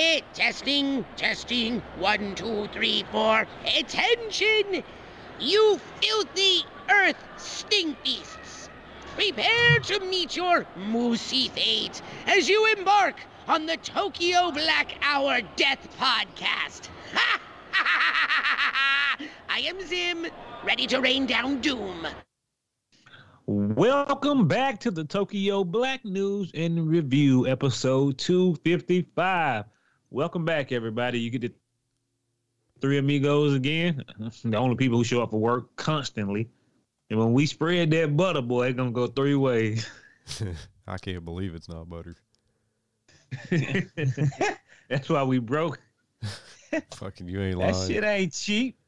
Eh, testing, testing. One, two, three, four. Attention! You filthy earth stink beasts! Prepare to meet your moosey fate as you embark on the Tokyo Black Hour Death Podcast. Ha! I am Zim, ready to rain down doom. Welcome back to the Tokyo Black News and Review, episode 255. Welcome back, everybody. You get the three amigos again, the only people who show up for work constantly. And when we spread that butter, boy, it's gonna go three ways. I can't believe it's not butter. That's why we broke. Fucking you ain't lying. That shit ain't cheap.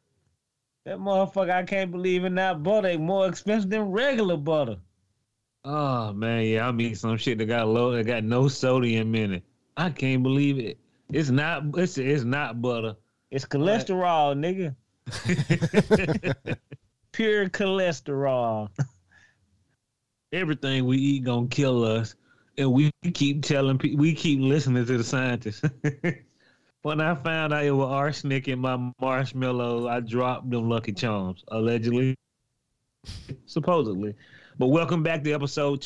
That motherfucker, I can't believe in that butter ain't more expensive than regular butter. Oh man, yeah, I mean some shit that got low, that got no sodium in it. I can't believe it. It's not. It's it's not butter. It's cholesterol, nigga. Pure cholesterol. Everything we eat gonna kill us, and we keep telling people. We keep listening to the scientists. when I found out it was arsenic in my marshmallow, I dropped them Lucky Charms, allegedly, supposedly. But welcome back to episode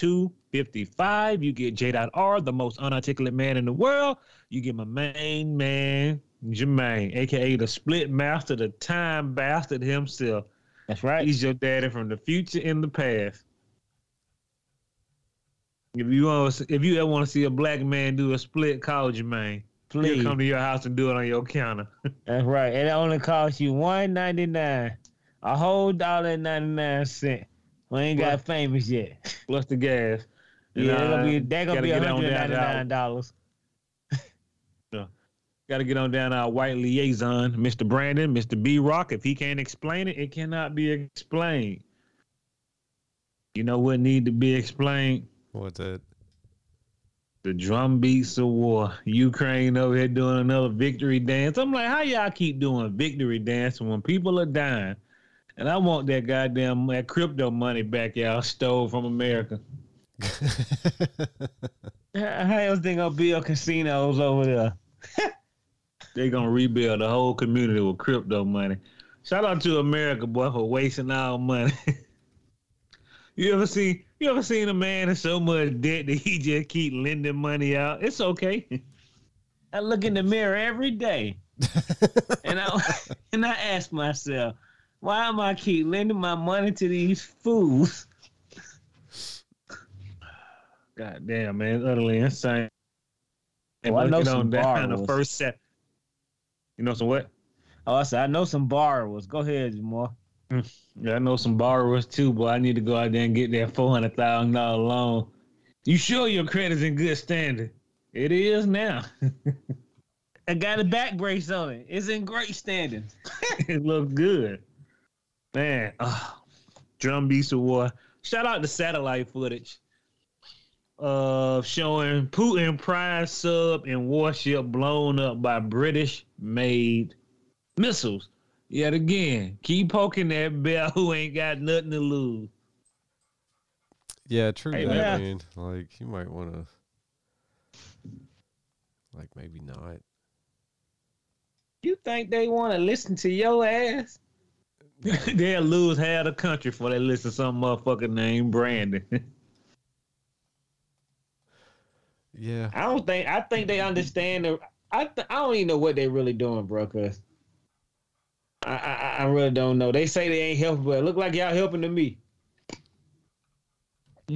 255. You get J.R., the most unarticulate man in the world. You get my main man, Jermaine, aka the split master, the time bastard himself. That's right. He's your daddy from the future and the past. If you want, if you ever want to see a black man do a split, call Jermaine. He'll Please. come to your house and do it on your counter. That's right. It only costs you one ninety nine. A whole dollar and ninety nine cent. We ain't got famous yet. Plus the gas. And, Yeah, they're gonna be uh, they're gonna gotta be get one on hundred down ninety to our- nine dollars. Got to get on down our white liaison, Mr. Brandon, Mr. B Rock. If he can't explain it, it cannot be explained. You know what need to be explained? What's that? The drum beats of war. Ukraine over here doing another victory dance. I'm like, how y'all keep doing victory dance when people are dying? And I want that goddamn that crypto money back y'all stole from America. How else they gonna build casinos over there? They gonna rebuild the whole community with crypto money. Shout out to America, boy, for wasting our money. you ever see you ever seen a man in so much debt that he just keep lending money out? It's okay. I look in the mirror every day and I and I ask myself, why am I keep lending my money to these fools? God damn, man, utterly insane. Oh, I know some on down the first set. You know some what? Oh, I said I know some borrowers. Go ahead, Jamal. Yeah, I know some borrowers too, but I need to go out there and get that four hundred thousand dollar loan. You sure your credit's in good standing? It is now. I got a back brace on it. It's in great standing. it looks good. Man, uh, drum beats of war. Shout out to satellite footage of showing Putin prize sub and warship blown up by British made missiles. Yet again, keep poking that bear who ain't got nothing to lose. yeah, true Hey, that, man. man. Like you might want to, like maybe not. You think they want to listen to your ass? They'll lose half the country for they listen to some motherfucker named Brandon. Yeah, I don't think. I think they understand. The, I th- I don't even know what they're really doing, bro. Cause I, I I really don't know. They say they ain't helping, but it look like y'all helping to me.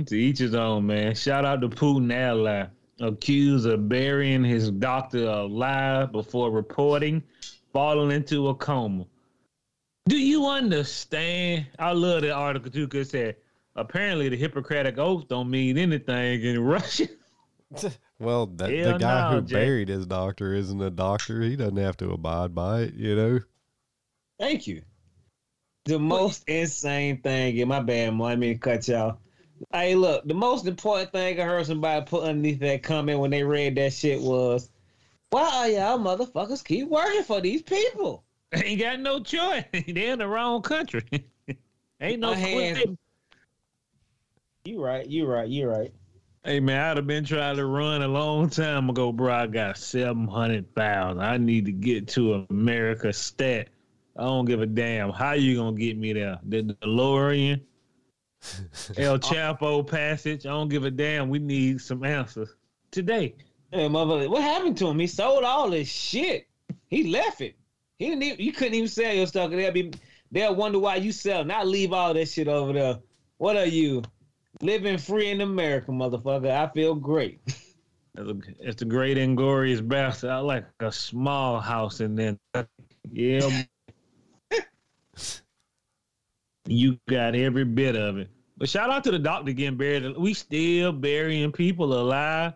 to each his own, man. Shout out to Putin ally, accused of burying his doctor alive before reporting, falling into a coma. Do you understand? I love that article too, because it said apparently the Hippocratic oath don't mean anything in Russian. well, that, the guy no, who Jay. buried his doctor isn't a doctor. He doesn't have to abide by it, you know. Thank you. The most insane thing, and my bad, man. I mean to cut y'all. Hey, look, the most important thing I heard somebody put underneath that comment when they read that shit was, "Why are y'all motherfuckers keep working for these people?" Ain't got no choice. They're in the wrong country. Ain't no My. You right. You right. You right. Hey man, I'd have been trying to run a long time ago, bro. I got seven hundred thousand. I need to get to America stat. I don't give a damn how you gonna get me there. The DeLorean, El Chapo passage. I don't give a damn. We need some answers today. Hey, mother, what happened to him? He sold all this shit. He left it. He didn't. Even, you couldn't even sell your stuff. They'll be. They'll wonder why you sell. Not leave all that shit over there. What are you? Living free in America, motherfucker. I feel great. It's, a, it's the great inglorious bastard. I like a small house and then yeah. you got every bit of it. But shout out to the doctor getting buried. We still burying people alive.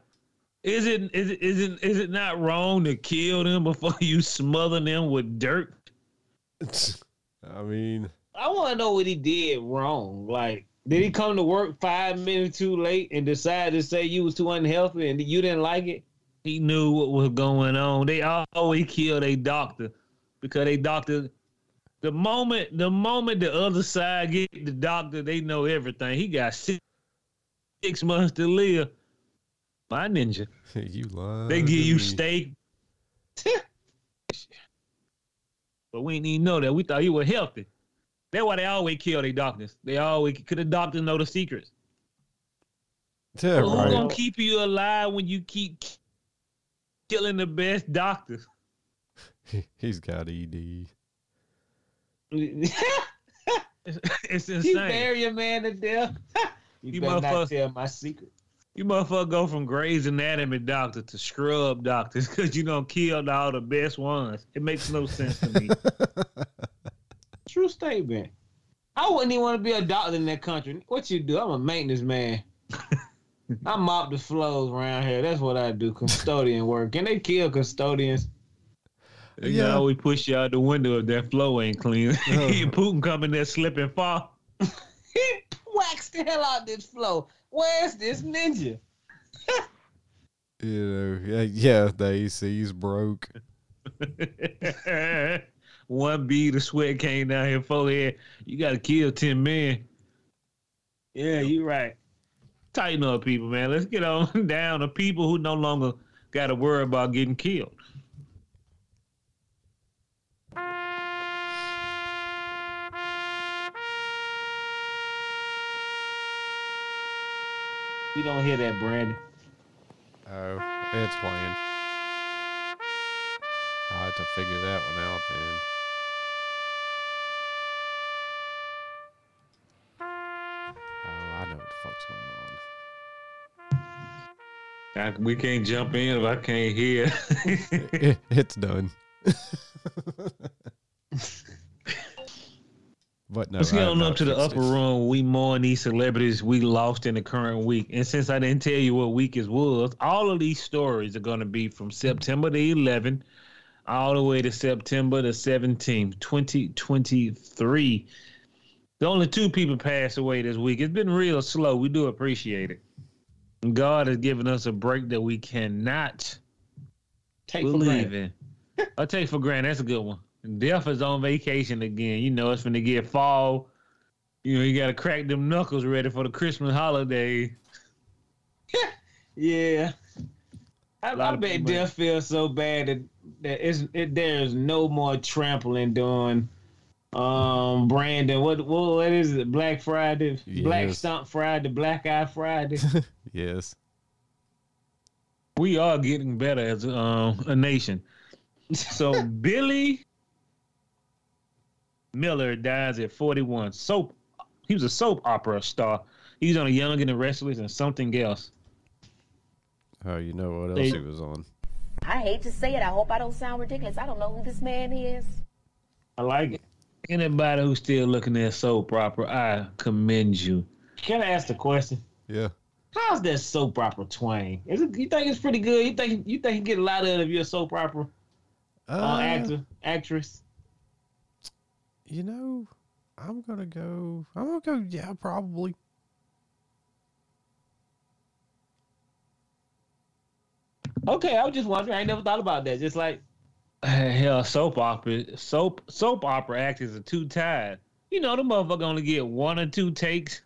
Is it is it is it is it not wrong to kill them before you smother them with dirt? I mean, I want to know what he did wrong. Like, did he come to work five minutes too late and decide to say you was too unhealthy and you didn't like it? He knew what was going on. They always kill a doctor because they doctor. The moment the moment the other side get the doctor, they know everything. He got six, six months to live. My ninja. you lied. They give you me. steak. but we didn't even know that. We thought you were healthy. That's why they always kill their doctors. They always could the doctors know the secrets. Yeah, Who's right. gonna keep you alive when you keep killing the best doctors? He's got ED. you It's, it's insane. bury a man to death. you, You better not tell my secret. You motherfucker go from Grey's Anatomy doctor to scrub doctors because you don't kill all the best ones. It makes no sense to me. True statement. I wouldn't even want to be a doctor in that country. What you do? I'm a maintenance man. I mop the floors around here. That's what I do. Custodian work. Can they kill custodians? You Yeah. we push you out the window if that floor ain't clean. Uh-huh. Putin come in there slip and fall. He waxed the hell out this floor. Where's this ninja? You know, yeah, yeah, the AC's broke. One bead of sweat came down here forehead. You got to kill 10 men. Yeah, you're right. Tighten up, people, man. Let's get on down to people who no longer got to worry about getting killed. We don't hear that, Brandon. Oh, it's playing. I had to figure that one out then. The fuck's going on. I, we can't jump in if I can't hear. It- it's done. but no, Let's get on up to the upper room. We mourn these celebrities we lost in the current week. And since I didn't tell you what week it was, all of these stories are going to be from September the 11th all the way to September the 17th, 2023. The only two people passed away this week. It's been real slow. We do appreciate it. And God has given us a break that we cannot Take for believe granted. in. I take for granted. That's a good one. Death is on vacation again. You know, it's when they get fall. You know, you got to crack them knuckles ready for the Christmas holiday. Yeah. I, I bet Death feels so bad that, that it's, it, there's no more trampling doing um Brandon. What what, what is it? Black Friday, Black Yes. Stump Friday, Black Eye Friday. Yes. We are getting better as um, a nation. So Billy Miller dies at 41. Soap. He was a soap opera star. He was on a Young and the Restless and something else. Oh, you know what else They- he was on? I hate to say it. I hope I don't sound ridiculous. I don't know who this man is. I like it. Anybody who's still looking at soap opera, I commend you. Can I ask the question? Yeah. How's that soap opera twang? Is it? You think it's pretty good? You think you think you get a lot out of your soap opera uh, Uh, actor actress? You know, I'm gonna go. I'm gonna go. Yeah, probably. Okay, I was just wondering. I never thought about that. Just like Hell, soap opera, soap soap opera actors are too tired. You know, the motherfucker only get one or two takes.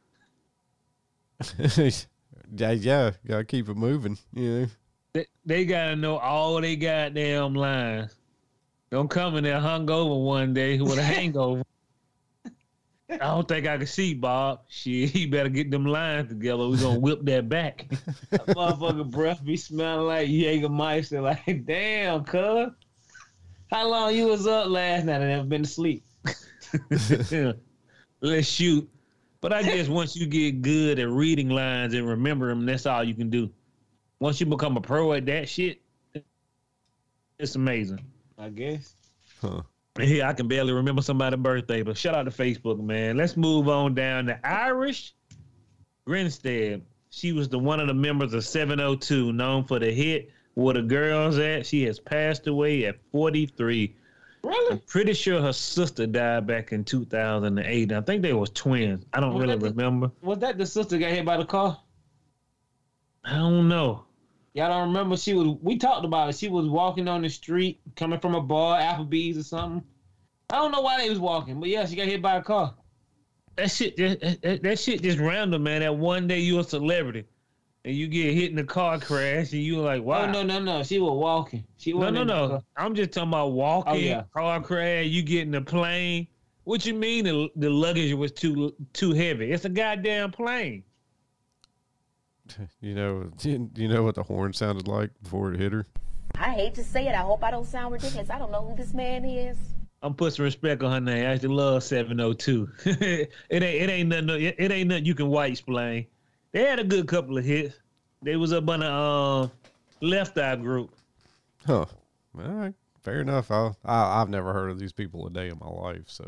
yeah, yeah, gotta keep it moving. You know. They, they gotta know all they goddamn lines. Don't come in there hungover one day with a hangover. I don't think I can see Bob. Shit, he better get them lines together. We're gonna whip that back. That motherfucker breath be smelling like Jägermeister. Like, damn, cuz. How long you was up last night and never been to sleep? Let's shoot. But I guess once you get good at reading lines and remember them, that's all you can do. Once you become a pro at that shit, it's amazing. I guess. Huh. Yeah, I can barely remember somebody's birthday, but shout out to Facebook, man. Let's move on down to Irish Grinstead. She was the one of the members of 702, known for the hit Where the Girls At. She has passed away at 43. Really? I'm pretty sure her sister died back in 2008. I think they was twins. I don't Was really the- remember. Was that the sister got hit by the car? I don't know. Y'all don't remember she was we talked about it. She was walking on the street coming from a bar, Applebee's or something. I don't know why they was walking, but yeah, she got hit by a car. That shit, just, that, that shit just random, man. That one day you're a celebrity and you get hit in a car crash and you are like, wow. Oh no, no, no. She was walking. She No, wasn't no, no. I'm just talking about walking, Oh, yeah. car crash, you get in the plane. What you mean the, the luggage was too too heavy? It's a goddamn plane. You know, you know what the horn sounded like before it hit her. I hate to say it. I hope I don't sound ridiculous. I don't know who this man is. I'm putting some respect on her name. I actually love 702. it ain't it ain't nothing it ain't nothing you can white explain. They had a good couple of hits. They was up on the uh, left eye group. Huh. All right. Fair enough. I, I I've never heard of these people a day in my life, so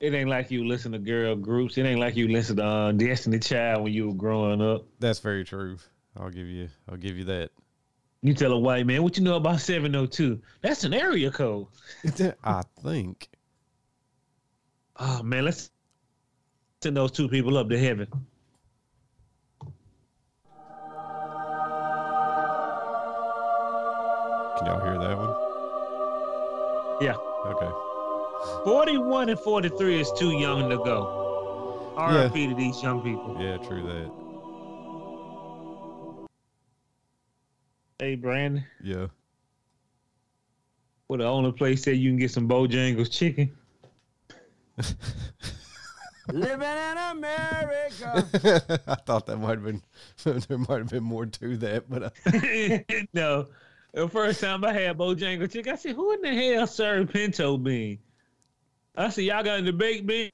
It ain't like you listen to girl groups. It ain't like you listen to uh, Destiny Child when you were growing up. that's very true. I'll give you I'll give you that. You tell a white man, what you know about 702? That's an area code. I think. Oh man, let's send those two people up to heaven. Can y'all hear that one? Yeah. Okay. 41 and 43 is too young to go. RIP to these young people. Yeah, true that. Hey, Brandon, Yeah. what the only place that you can get some Bojangles chicken? Living in America. I thought that might have been there might have been more to that, but uh, no. The first time I had Bojangles chick, I said, who in the hell served pinto bean? I said, y'all got the baked bean?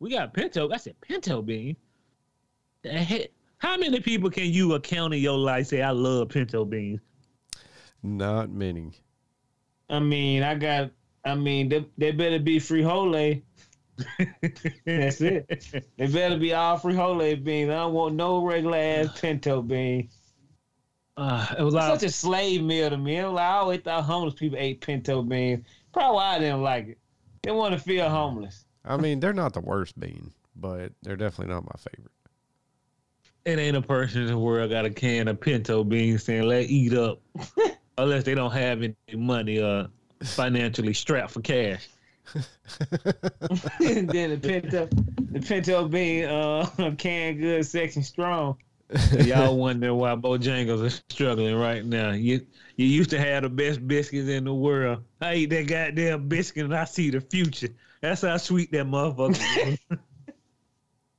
We got pinto. I said, pinto bean? The heck? How many people can you account in your life say, I love pinto beans? not many. I mean, I got I mean, they, they better be frijole. That's it. They better be all free beans. I don't want no regular ass pinto bean. Uh, it was It's like, such a slave meal to me. Like, I always thought homeless people ate pinto beans. Probably why I didn't like it. They want to feel homeless. I mean, they're not the worst bean, but they're definitely not my favorite. it ain't a person in the world got a can of pinto beans saying, let eat up. Unless they don't have any money uh financially strapped for cash. and then the pinto, the pinto bean, uh, canned good, section strong. Y'all wonder why Bojangles are struggling right now. You you used to have the best biscuits in the world. I eat that goddamn biscuit and I see the future. That's how sweet that motherfucker is.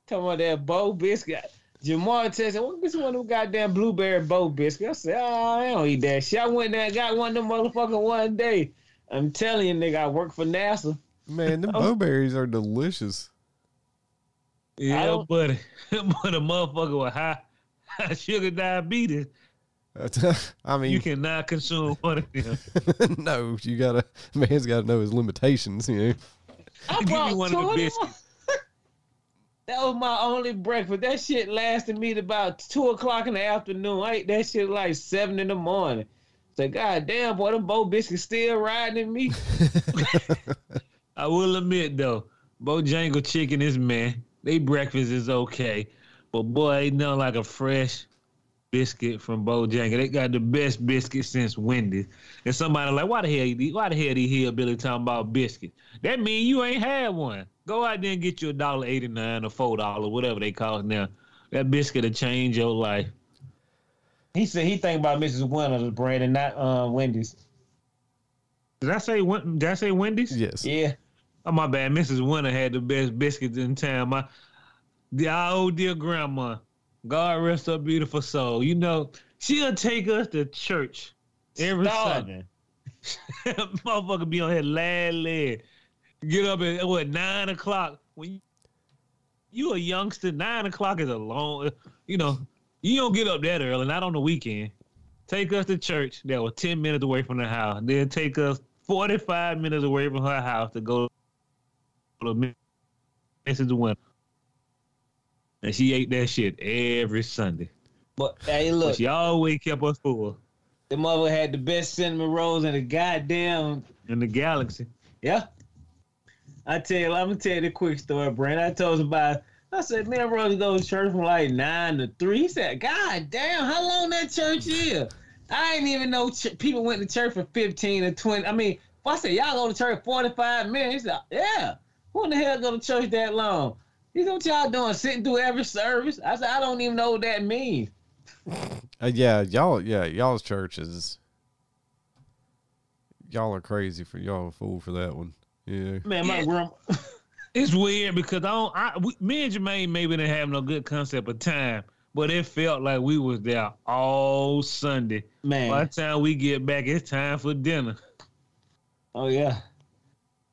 Talking about that bow biscuit. Jamar texted, what this one of them goddamn blueberry bow biscuit? I said, oh, I don't eat that shit. I went there and got one of them motherfuckers one day. I'm telling you, nigga, I work for NASA. Man, the oh. blueberries are delicious. yeah, don't- but but a motherfucker was high, high sugar diabetes, I mean, you cannot consume one of them. no, you gotta man's gotta know his limitations, you know. I Give me one of the biscuits. That was my only breakfast. That shit lasted me to about two o'clock in the afternoon. I ate that shit like seven in the morning. So god damn boy, them bow biscuits still riding in me. I will admit though, Bojangle chicken is man. They breakfast is okay, but boy, ain't nothing like a fresh biscuit from Bojangle. They got the best biscuit since Wendy's. And somebody like, why the hell? you- Why the hell these hillbilly talking about biscuits? That mean you ain't had one. Go out there and get you a dollar eighty nine or four dollars, whatever they cost now. That biscuit will change your life. He said he think about Mrs. Winner's brand and not uh, Wendy's. Did I say did I say Wendy's? Yes. Yeah. Oh my bad. Mrs. Winter had the best biscuits in town. My the our old dear grandma, uh, God rest her beautiful soul. You know, she'll take us to church every Sunday. Motherfucker be on here lad led. Get up at what nine o'clock when you, you a youngster. Nine o'clock is a long. You know, you don't get up that early. Not on the weekend. Take us to church that was ten minutes away from the house. Then take us forty five minutes away from her house to go to Mrs. Winner. And she ate that shit every Sunday. But hey, But look, she always kept us full the mother had the best cinnamon rolls in the goddamn in the galaxy. Yeah. I tell you, I'm gonna tell you the quick story, Brent. I told him about. I said, man, brother go to church from like nine to three. He said, God damn, how long that church is? I didn't even know ch- people went to church for 15 or 20. I mean, if I said y'all go to church 45 minutes, he said, yeah. Who in the hell go to church that long? You know what y'all doing? Sitting through every service? I said, I don't even know what that means. Uh, yeah, y'all. Yeah, y'all's churches. Y'all are crazy for y'all a fool for that one. Yeah. Man, my Yeah. grandma. It's weird because I don't. I we, me and Jermaine maybe didn't have no good concept of time, but it felt like we was there all Sunday. Man. By the time we get back, it's time for dinner. Oh yeah.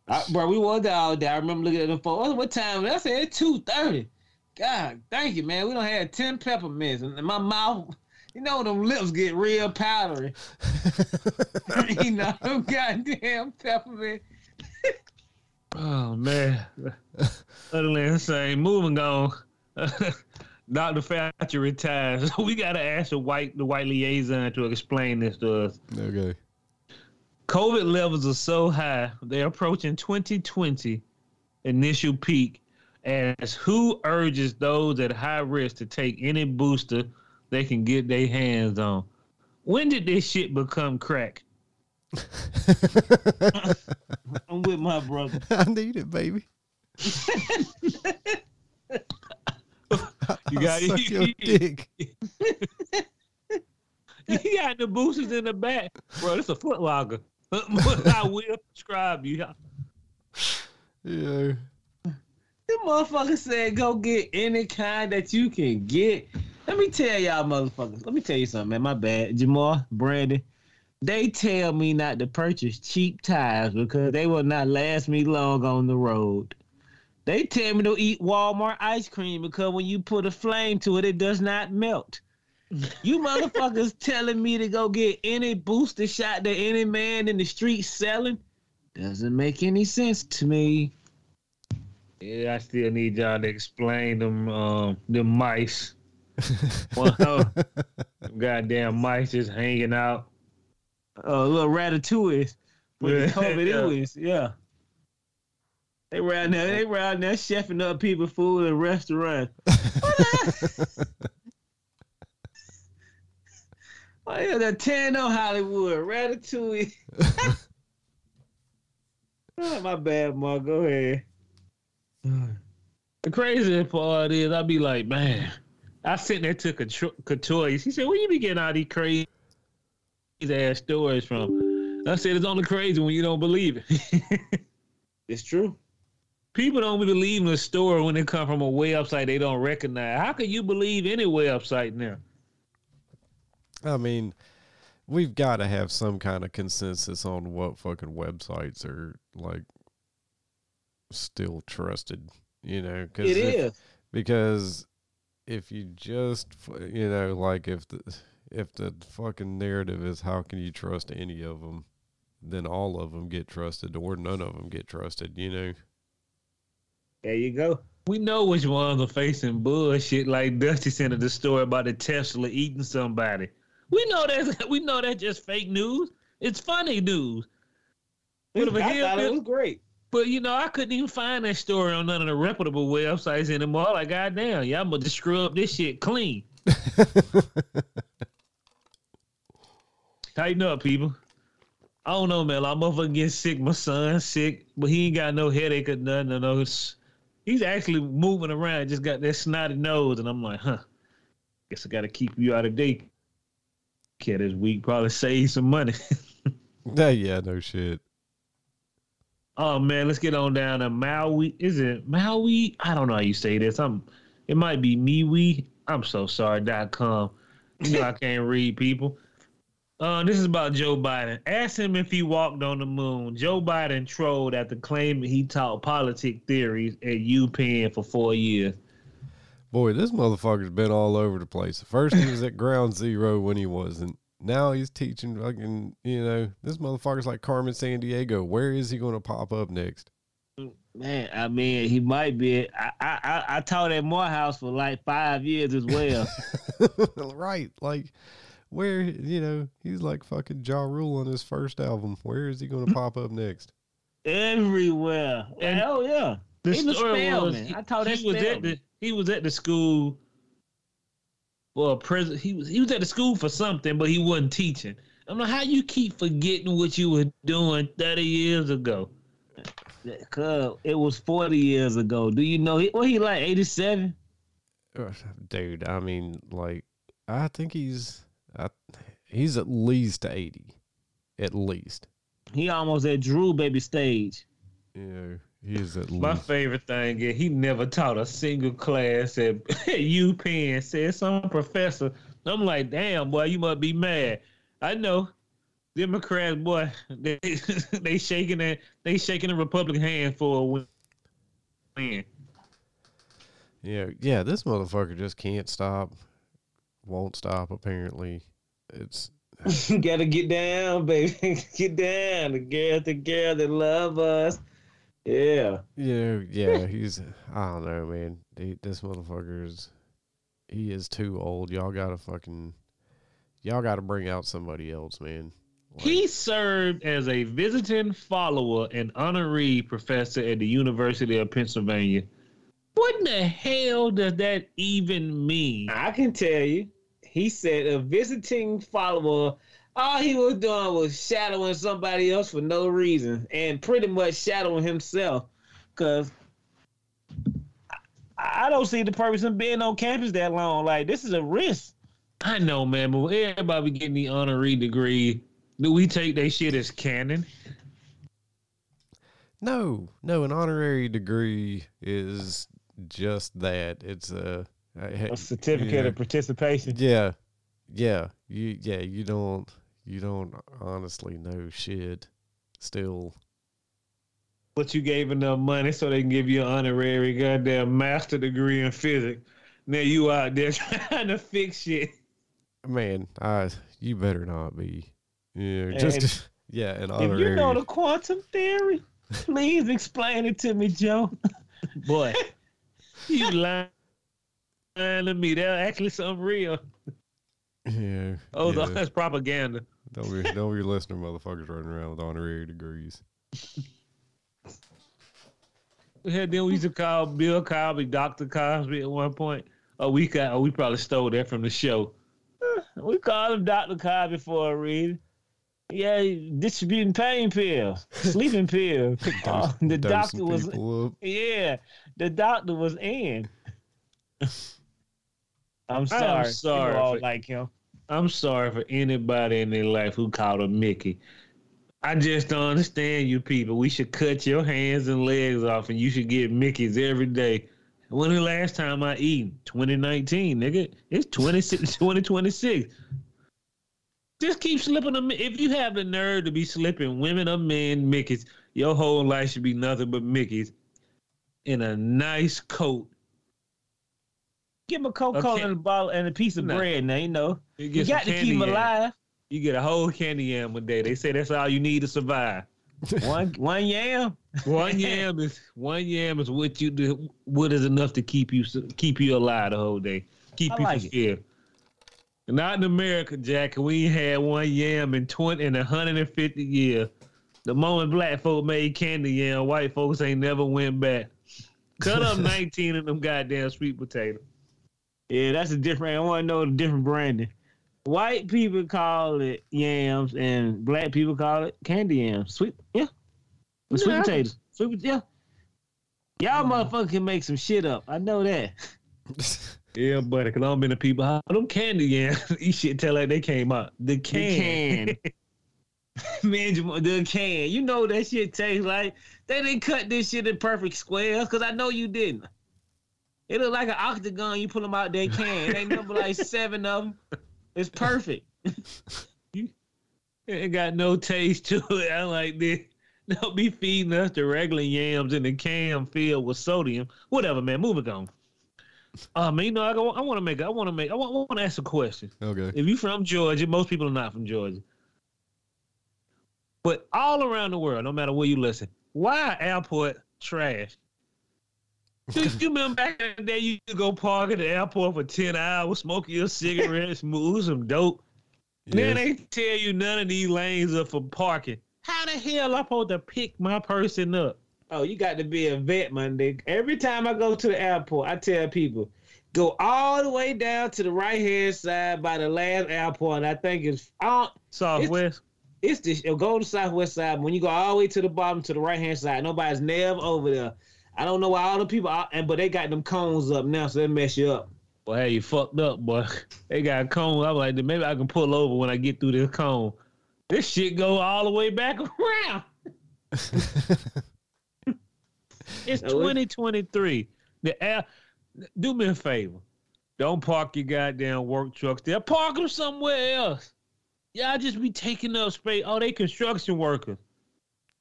I, bro, we was there all day. I remember looking at the phone. Oh, what time? I said it's two thirty. God, thank you, man. We don't have ten peppermints, and my mouth, you know, them lips get real powdery. you know, them goddamn peppermint. Oh man, utterly insane. Moving on. Dr. Fauci retired, so we gotta ask the white the white liaison to explain this to us. Okay. COVID levels are so high, they're approaching 2020 initial peak. As who urges those at high risk to take any booster they can get their hands on? When did this shit become crack? I'm with my brother. I need it, baby. You got I'll suck your dick. You got the boosters in the back, bro. This a foot locker. I will prescribe you. Yeah. The motherfucker said, "Go get any kind that you can get." Let me tell y'all, motherfuckers. Let me tell you something, man. My bad, Jamal, Brandon. They tell me not to purchase cheap tires because they will not last me long on the road. They tell me to eat Walmart ice cream because when you put a flame to it, it does not melt. You motherfuckers telling me to go get any booster shot that any man in the street selling doesn't make any sense to me. Yeah, I still need y'all to explain them um them mice. Well, goddamn mice just hanging out. uh, little ratatouille with Yeah. the COVID is, yeah. They around there, they around there chefing up people food in restaurants. Oh yeah, that Tano Hollywood, Ratatouille. oh, my bad, Mark. Go ahead. The craziest part is I be like, man, I sitting there to Couture. Couture. He said, where you be getting all these crazy ass stories from? I said, it's only crazy when you don't believe it. It's true. People don't believe in a story when they come from a website they don't recognize. How can you believe any website now? I mean, we've got to have some kind of consensus on what fucking websites are like still trusted, you know? Cause It if- is. because if you just you know like if the if the fucking narrative is how can you trust any of them then all of them get trusted or none of them get trusted you know There you go. We know which ones are facing bullshit. Like Dusty sent us the story about the Tesla eating somebody. We know that's we know that's just fake news. It's funny news. But if I thought it was great. But you know, I couldn't even find that story on none of the reputable websites anymore. Like, goddamn, y'all just scrub this shit clean. Tighten up, people. I don't know, man. I'm motherfucking getting sick. My son's sick, but he ain't got no headache or nothing. No, it's, he's actually moving around. Just got that snotty nose, and I'm like, huh. Guess I got to keep you out of daycare this week. Probably save some money. Yeah, yeah, no shit. oh man, let's get on down to Maui. Is it Maui? I don't know how you say this. I'm. It might be MeWe. I'm so sorry. Dot com. You know I can't read people. Uh, this is about Joe Biden. Ask him if he walked on the moon. Joe Biden trolled after claiming he taught politic theories at UPenn for four years. Boy, this motherfucker's been all over the place. First he was at ground zero when he wasn't. Now he's teaching fucking, you know, this motherfucker's like Carmen Sandiego. Where is he going to pop up next? Man, I mean, he might be. I I I, I taught at Morehouse for like five years as well. right. Like, where, you know, he's like fucking Ja Rule on his first album. Where is he going to pop up next? Everywhere. And oh yeah. The He was story was Spelman. he, I taught he at was at the he was at the school. Well, president. He was he was at the school for something, but he wasn't teaching. I'm like, how you keep forgetting what you were doing 30 years ago? Cause it was forty years ago. Do you know he? What he like? Eighty seven. Uh, Dude, I mean, like, I think he's, I, he's at least 80. At least. He almost at Drew baby stage. You know, he's at least. My favorite thing is he never taught a single class at, at UPenn. Said some professor. I'm like, damn, boy, you must be mad. I know. Democrats, boy, they they shaking that they shaking the Republican hand for a win. win. Yeah, yeah, this motherfucker just can't stop. Won't stop, apparently. It's, Gotta get down, baby. get down. The girls, the girls that love us. Yeah. you know, yeah, he's, I don't know, man. He, this motherfucker's, he is too old. Y'all gotta fucking, y'all gotta bring out somebody else, man. Like, He served as a visiting follower and honorary professor at the University of Pennsylvania. What in the hell does that even mean? I can tell you. He said a visiting follower, all he was doing was shadowing somebody else for no reason and pretty much shadowing himself. Cause I, I don't see the purpose in being on campus that long. Like this is a risk. I know, man, but everybody getting the honorary degree. Do we take that shit as canon? No, no, an honorary degree is just that. It's a, A certificate yeah. of participation. Yeah, yeah, you yeah you don't you don't honestly know shit. Still, But you gave enough money so they can give you an honorary goddamn master degree in physics. Now you out there trying to fix shit. man, I you better not be. Yeah, And just yeah, an If honorary. you know the quantum theory, please explain it to me, Joe. Boy, you lying lying to me. They're actually something real. yeah, Oh, yeah. that's propaganda. Don't be don't be listening, motherfuckers running around with honorary degrees. Yeah, then we used to call Bill Cosby Dr. Cosby at one point. Oh, we got, oh, we probably stole that from the show. We called him Dr. Cosby for a reason. Yeah, distributing pain pills, sleeping pills. Uh, the doctor was up. yeah, the doctor was in. I'm sorry. I'm sorry People all like him. I'm sorry for anybody in their life who called him Mickey. I just don't understand you people. We should cut your hands and legs off, and you should get Mickey's every day. When the last time I eat? 2019, nigga. It's 26, 2026. Just keep slipping them. If you have the nerve to be slipping women or men Mickey's, your whole life should be nothing but Mickey's in a nice coat. Give him a Coca Cola Okay. and a bottle and a piece of No. bread. Now you know You, you got to keep him alive. You get a whole candy yam a day. They say that's all you need to survive. one one yam. One yam is one yam is what you do. What is enough to keep you keep you alive the whole day, keep I you like it. Not in America, Jack. We had one yam in twenty in hundred and fifty years. The moment black folk made candy yam, white folks ain't never went back. Cut up nineteen of them goddamn sweet potatoes. Yeah, that's a different. I want to know the different branding. White people call it yams, and black people call it candy yams. Sweet, yeah, sweet potatoes. Sweet, yeah. Y'all motherfuckers can make some shit up. I know that. Yeah, buddy, because I've been to people, how them candy yeah, you shit tell like they came out. The can. Man, Jamal, the can. You know that shit tastes like they didn't cut this shit in perfect squares because I know you didn't. It look like an octagon. You pull them out, they can. It ain't number like seven of them. It's perfect. it got no taste to it. I like this. Don't be feeding us the regular yams in the can filled with sodium. Whatever, man. Moving on. Man, you know, I, go, I want to make, I want to make, I want, I want to ask a question. Okay. If you're from Georgia, most people are not from Georgia. But all around the world, no matter where you listen, why airport trash? Do you remember back in the day you could go park at the airport for 10 hours, smoke your cigarettes, move some dope. Then they tell you none of these lanes are for parking. How the hell I supposed to pick my person up? Oh, you got to be a vet, my nigga. Every time I go to the airport, I tell people, go all the way down to the right hand side by the last airport. And I think it's uh, I don't, Southwest. it's the it'll go to the southwest side. When you go all the way to the bottom to the right hand side, nobody's never over there. I don't know why all the people are, and but they got them cones up now, so they mess you up. Well, hey, you fucked up, boy. They got a cone. I'm like, maybe I can pull over when I get through this cone. This shit go all the way back around. It's Oh, 2023. The air, do me a favor. Don't park your goddamn work trucks there. Park them somewhere else. Y'all just be taking up space. Oh, they construction workers.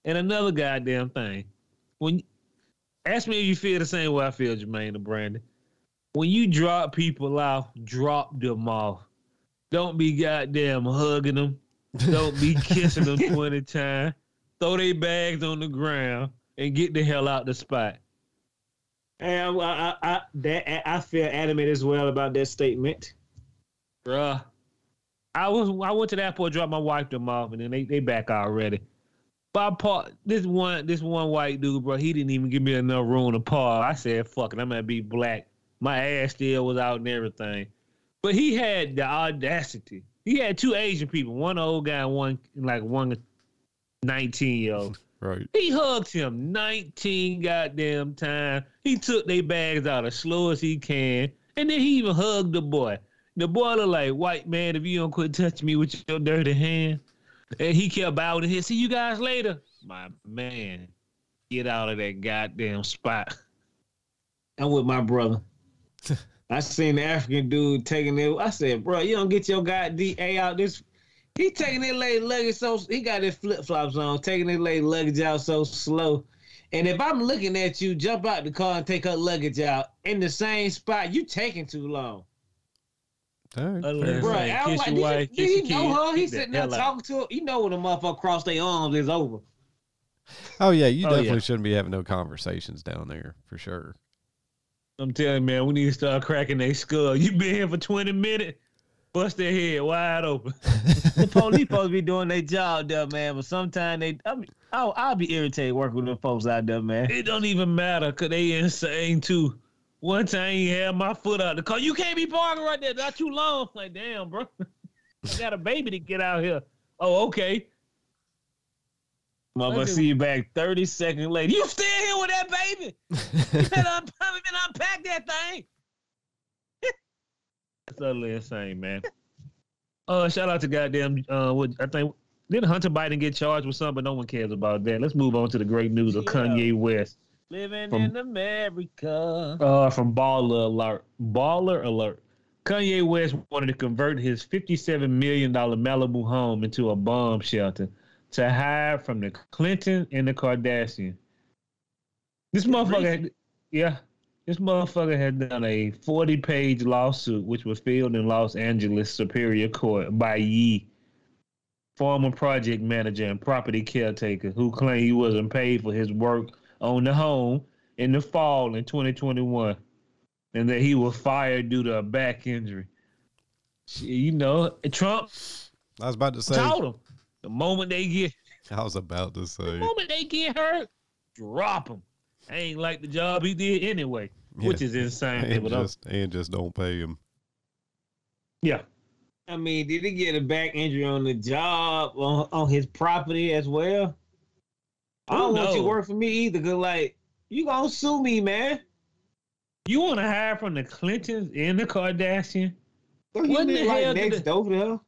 And another goddamn thing. When ask me if you feel the same way I feel, Jermaine and Brandon. When you drop people off, drop them off. Don't be goddamn hugging them. Don't be kissing them 20 times. Throw their bags on the ground and get the hell out the spot. And I, I, I, that, I feel adamant as well about that statement. Bruh. I was I went to the airport, dropped my wife them off, and then they, they back already. But I parked this one this one white dude, bro. He didn't even give me enough room to park. I said, "Fuck it, I'm gonna be black." My ass still was out and everything. But he had the audacity. He had two Asian people, one old guy and one like one 19 year old. right. He hugged him 19 goddamn time. He took their bags out as slow as he can. And then he even hugged the boy. The boy looked like, white man, if you don't quit touching me with your dirty hand. And he kept bowing his, see you guys later. My man, get out of that goddamn spot. I'm with my brother. I seen the African dude taking it. I said, bro, you don't get your guy DA out this. He taking his lady luggage so he got his flip flops on, taking his lady luggage out so slow. And if I'm looking at you, jump out the car and take her luggage out in the same spot, you taking too long. All right. Other fair than Bro, enough. saying, I'm kiss like, your did wife, you, did your you know kid, her? He sitting there talking to her. You know when the motherfucker cross their arms, it's over. Oh yeah, you Oh, definitely yeah. shouldn't be having no conversations down there for sure. I'm telling you, man, we need to start cracking their skull. You been here for 20 minutes, bust their head wide open. the police supposed to be doing their job there, man. But sometimes they, I mean, I'll, I'll be irritated working with them folks out there, man. It don't even matter because they insane too. One time he had my foot out the car. You can't be parking right there. Not too long. Like, damn, bro. I got a baby to get out here. Oh, okay. Look at- see you back 30 seconds later. You still here with that baby? You better un- unpack that thing. That's utterly insane, man. Uh, shout out to goddamn. Uh, what I think did Hunter Biden get charged with something? But no one cares about that. Let's move on to the great news of Yeah. Kanye West. Living From- in America. Uh, from Baller Alert. Baller Alert. Kanye West wanted to convert his $57 million Malibu home into a bomb shelter to hide from the Clinton and the Kardashian. This motherfucker, had, yeah, this motherfucker had done a 40 page lawsuit, which was filed in Los Angeles Superior Court by Ye, former project manager and property caretaker, who claimed he wasn't paid for his work on the home in the fall in 2021 and that he was fired due to a back injury. You know, Trump I was about to say. told him the moment they get I was about to say. the moment they get hurt, drop him. Ain't like the job he did anyway, which is insane. And just and just don't pay him. yeah, I mean, did he get a back injury on the job, on, on his property as well? I don't want you to work for me either, because, like, you gonna sue me, man. You want to hire from the Clintons and the Kardashian? What What the like hell next the- door to?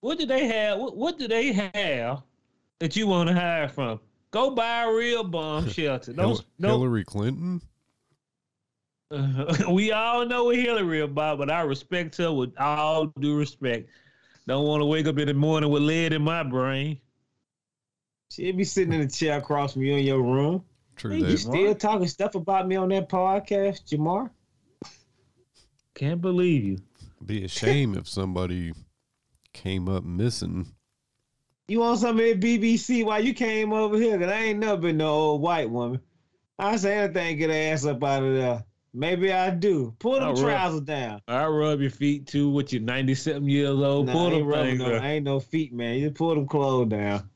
What do they have? What, what do they have that you want to hire from? Go buy a real bomb shelter. Don't, don't, Hillary Clinton. we all know what Hillary about, but I respect her with all due respect. Don't want to wake up in the morning with lead in my brain. She'll be sitting in a chair across from you in your room. True Hey, you still talking stuff about me on that podcast, Jamar? Can't believe you. Be a shame if somebody came up missing. You want something of that BBC while you came over here? Cause I ain't never been no old white woman. I say anything, get her ass up out of there. Maybe I do. Pull them All right. trousers down. I rub your feet too. With your ninety-seven years old, Nah, pull I ain't, them rubbing things no, up. ain't no feet, man. You pull them clothes down.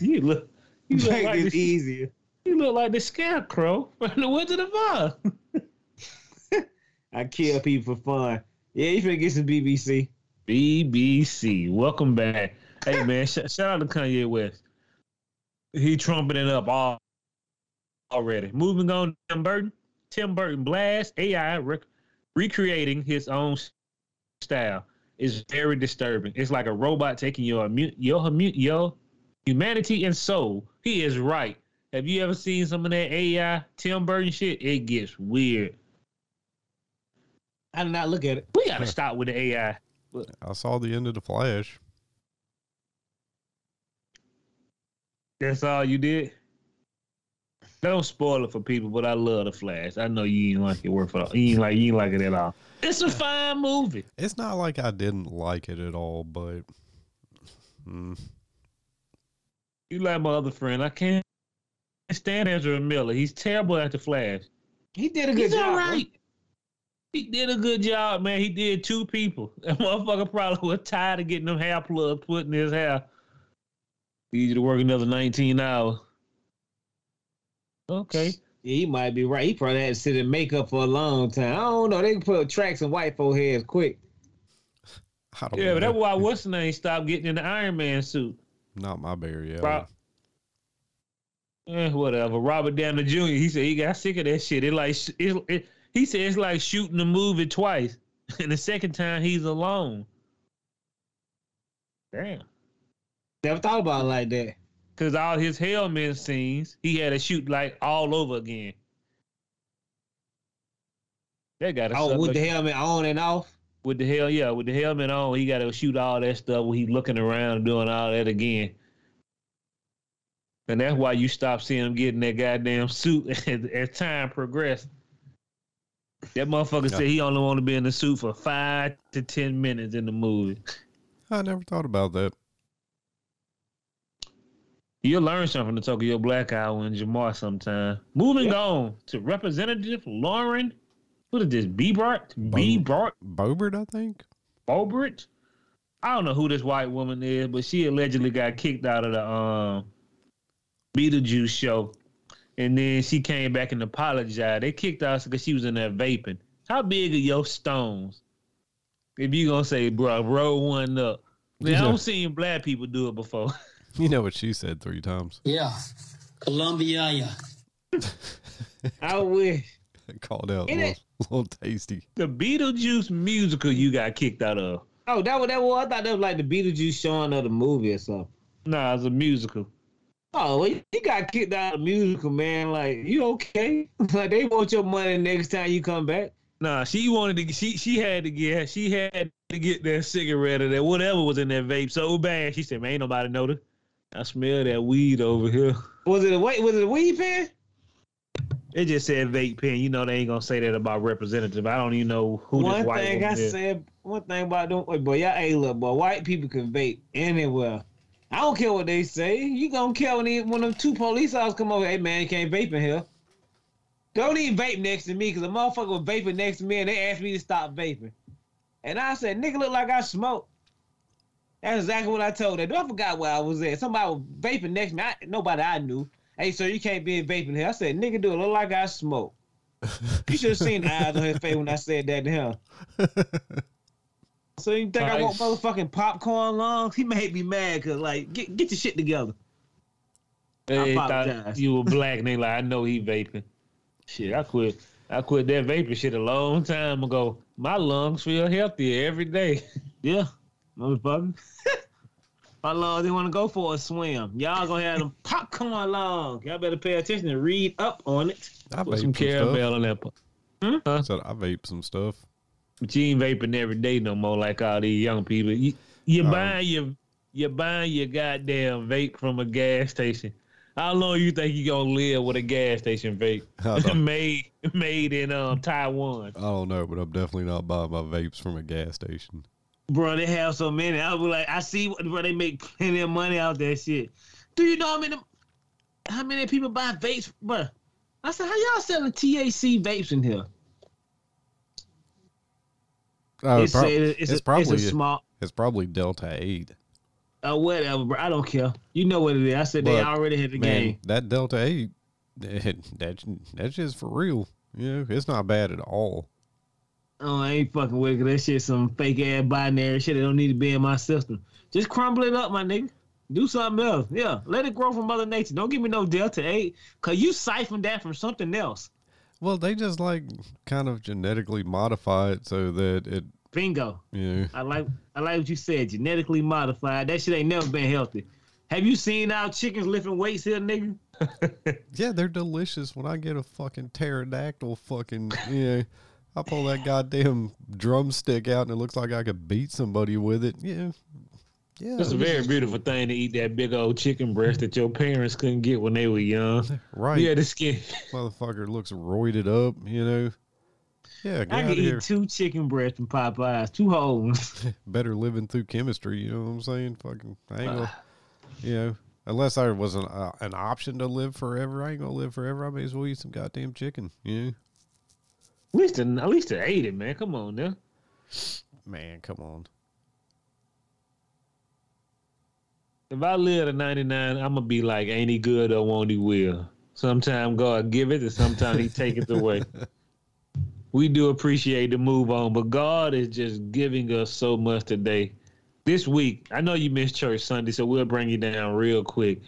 You look, you look like this the, easier. you look like the scarecrow from the Wizard of Oz. I kill people for fun. Yeah, you finna get some BBC. BBC. Welcome back. Hey man, sh- shout out to Kanye West. He trumpeting up all already. Moving on, Tim Burton. Tim Burton blast AI rec- recreating his own style is very disturbing. It's like a robot taking your your your humanity and soul. He is right. Have you ever seen some of that AI Tim Burton shit? It gets weird. I did not look at it. We gotta stop with the AI. I saw the end of the Flash. That's all you did. Don't spoil it for people, but I love the Flash. I know you ain't like it work for you ain't like you ain't like it at all. It's a fine movie. It's not like I didn't like it at all, but mm, You like my other friend. I can't stand Ezra Miller. He's terrible at the Flash. He did a good He's job. all bro. He did a good job, man. He did two people. That motherfucker probably was tired of getting them hair plugs put in his hair. Easy to work another 19 hours. Okay. Yeah, he might be right. He probably had to sit in makeup for a long time. I don't know. They can put tracks in white folk heads quick. Yeah, know. but that's why what's the name stopped getting in the Iron Man suit. Not my bear yet. Rob, eh, whatever. Robert Downey Jr. He said he got sick of that shit. It like it, it, he said it's like shooting a movie twice, and the second time he's alone. Damn. Never thought about it like that. Cause all his helmet scenes, he had to shoot like all over again. That got to Oh, with the helmet on and off. With the hell yeah, with the helmet on, oh, he got to shoot all that stuff when he's looking around and doing all that again. And that's why you stop seeing him getting that goddamn suit as, as time progressed. That motherfucker Yeah. said he only want to be in the suit for five to ten minutes in the movie. I never thought about that. You'll learn something from the Tokyo Black Hour and Jamar sometime. Moving Yeah. on to Representative Lauren. What is this? Bebart? Bo- Bebart? Bobert, I think. Bobert? I don't know who this white woman is, but she allegedly got kicked out of the um Beetlejuice show. And then she came back and apologized. They kicked her out because she was in there vaping. How big are your stones? If you gonna say, bro, roll one up. Man, I don't seen black people do it before. You know what she said three times. Yeah, Columbia, yeah. I wish. Called out a little, it- little tasty. the Beetlejuice musical you got kicked out of. Oh, that was that was. I thought that was like the Beetlejuice showing of the movie or something. Nah, it's a musical. Oh, well, you got kicked out of the musical, man. Like, you okay? like, they want your money next time you come back. Nah, she wanted to. She she had to get. She had to get that cigarette or that whatever was in that vape so bad. She said, "Man, ain't nobody noticed. I smell that weed over here." Was it a wait? Was it a weed pen? It just said vape pen. You know they ain't gonna say that about representative. I don't even know who one this white thing I is. said, one thing about them, boy, y'all, hey, look, boy, white people can vape anywhere. I don't care what they say. You gonna care when, they, when them two police officers come over? Hey, man, you can't vape in here. Don't even vape next to me, cause a motherfucker was vaping next to me, and they asked me to stop vaping. And I said, nigga, look like I smoke. That's exactly what I told them. I forgot where I was at. Somebody was vaping next to me. I, nobody I knew. Hey, so you can't be vaping here. I said, nigga, do it look like I smoke. You should have seen the eyes on his face when I said that to him. So you think I want motherfucking popcorn lungs? He made me mad because like get get your shit together. They I thought apologize. you were black, and they like, I know he vaping. Shit, I quit. I quit that vaping shit a long time ago. My lungs feel healthier every day. Yeah, motherfucker. My lungs didn't want to go for a swim. Y'all gonna have them popcorn lungs. Y'all better pay attention and read up on it. I Put vape some some stuff. caramel in that. pu- I said I vape some stuff. But you ain't vaping every day no more like all these young people. You you Oh. buying your you buying your goddamn vape from a gas station. How long you think you gonna live with a gas station vape made made in um Taiwan? I don't know, but I'm definitely not buying my vapes from a gas station. Bro, they have so many. I was like, I see, what- bro, they make plenty of money out that shit. Do you know how many, how many people buy vapes, bro? I said, how y'all selling THC vapes in here? Oh, They it prob- that it's, it's a, probably it's a small, it's probably Delta Eight. uh, whatever, bro. I don't care. You know what it is. I said they already had the Man, game. that Delta Eight, that that that's just for real. You know, it's not bad at all. Oh, I ain't fucking with it. 'cause That shit some fake ass binary shit that don't need to be in my system. Just crumble it up, my nigga. Do something else. Yeah, let it grow from Mother Nature. Don't give me no Delta 8, because you siphoned that from something else. Well, they just like kind of genetically modify it so that it, Bingo. know, I like I like what you said. Genetically modified. That shit ain't never been healthy. Have you seen our chickens lifting weights here, nigga? yeah, they're delicious. When I get a fucking pterodactyl, fucking, you know, I pull that goddamn drumstick out and it looks like I could beat somebody with it. Yeah, yeah, It's a very beautiful thing to eat that big old chicken breast that your parents couldn't get when they were young. right. Yeah, the skin. Motherfucker looks roided up, you know. Yeah, I can eat two chicken breasts from Popeyes, two whole ones. Better living through chemistry. You know what I'm saying? Fucking, I ain't gonna, you know, unless there was an uh, an option to live forever, I ain't gonna live forever. I may as well eat some goddamn chicken. You know? At least, the, at least ate it, man. Come on now. Man, come on. If I live to 99, I'm gonna be like, ain't he good or won't he will? Sometimes God give it, and sometimes he take it away. We do appreciate the move on, but God is just giving us so much today. This week, I know you missed church Sunday, so we'll bring you down real quick.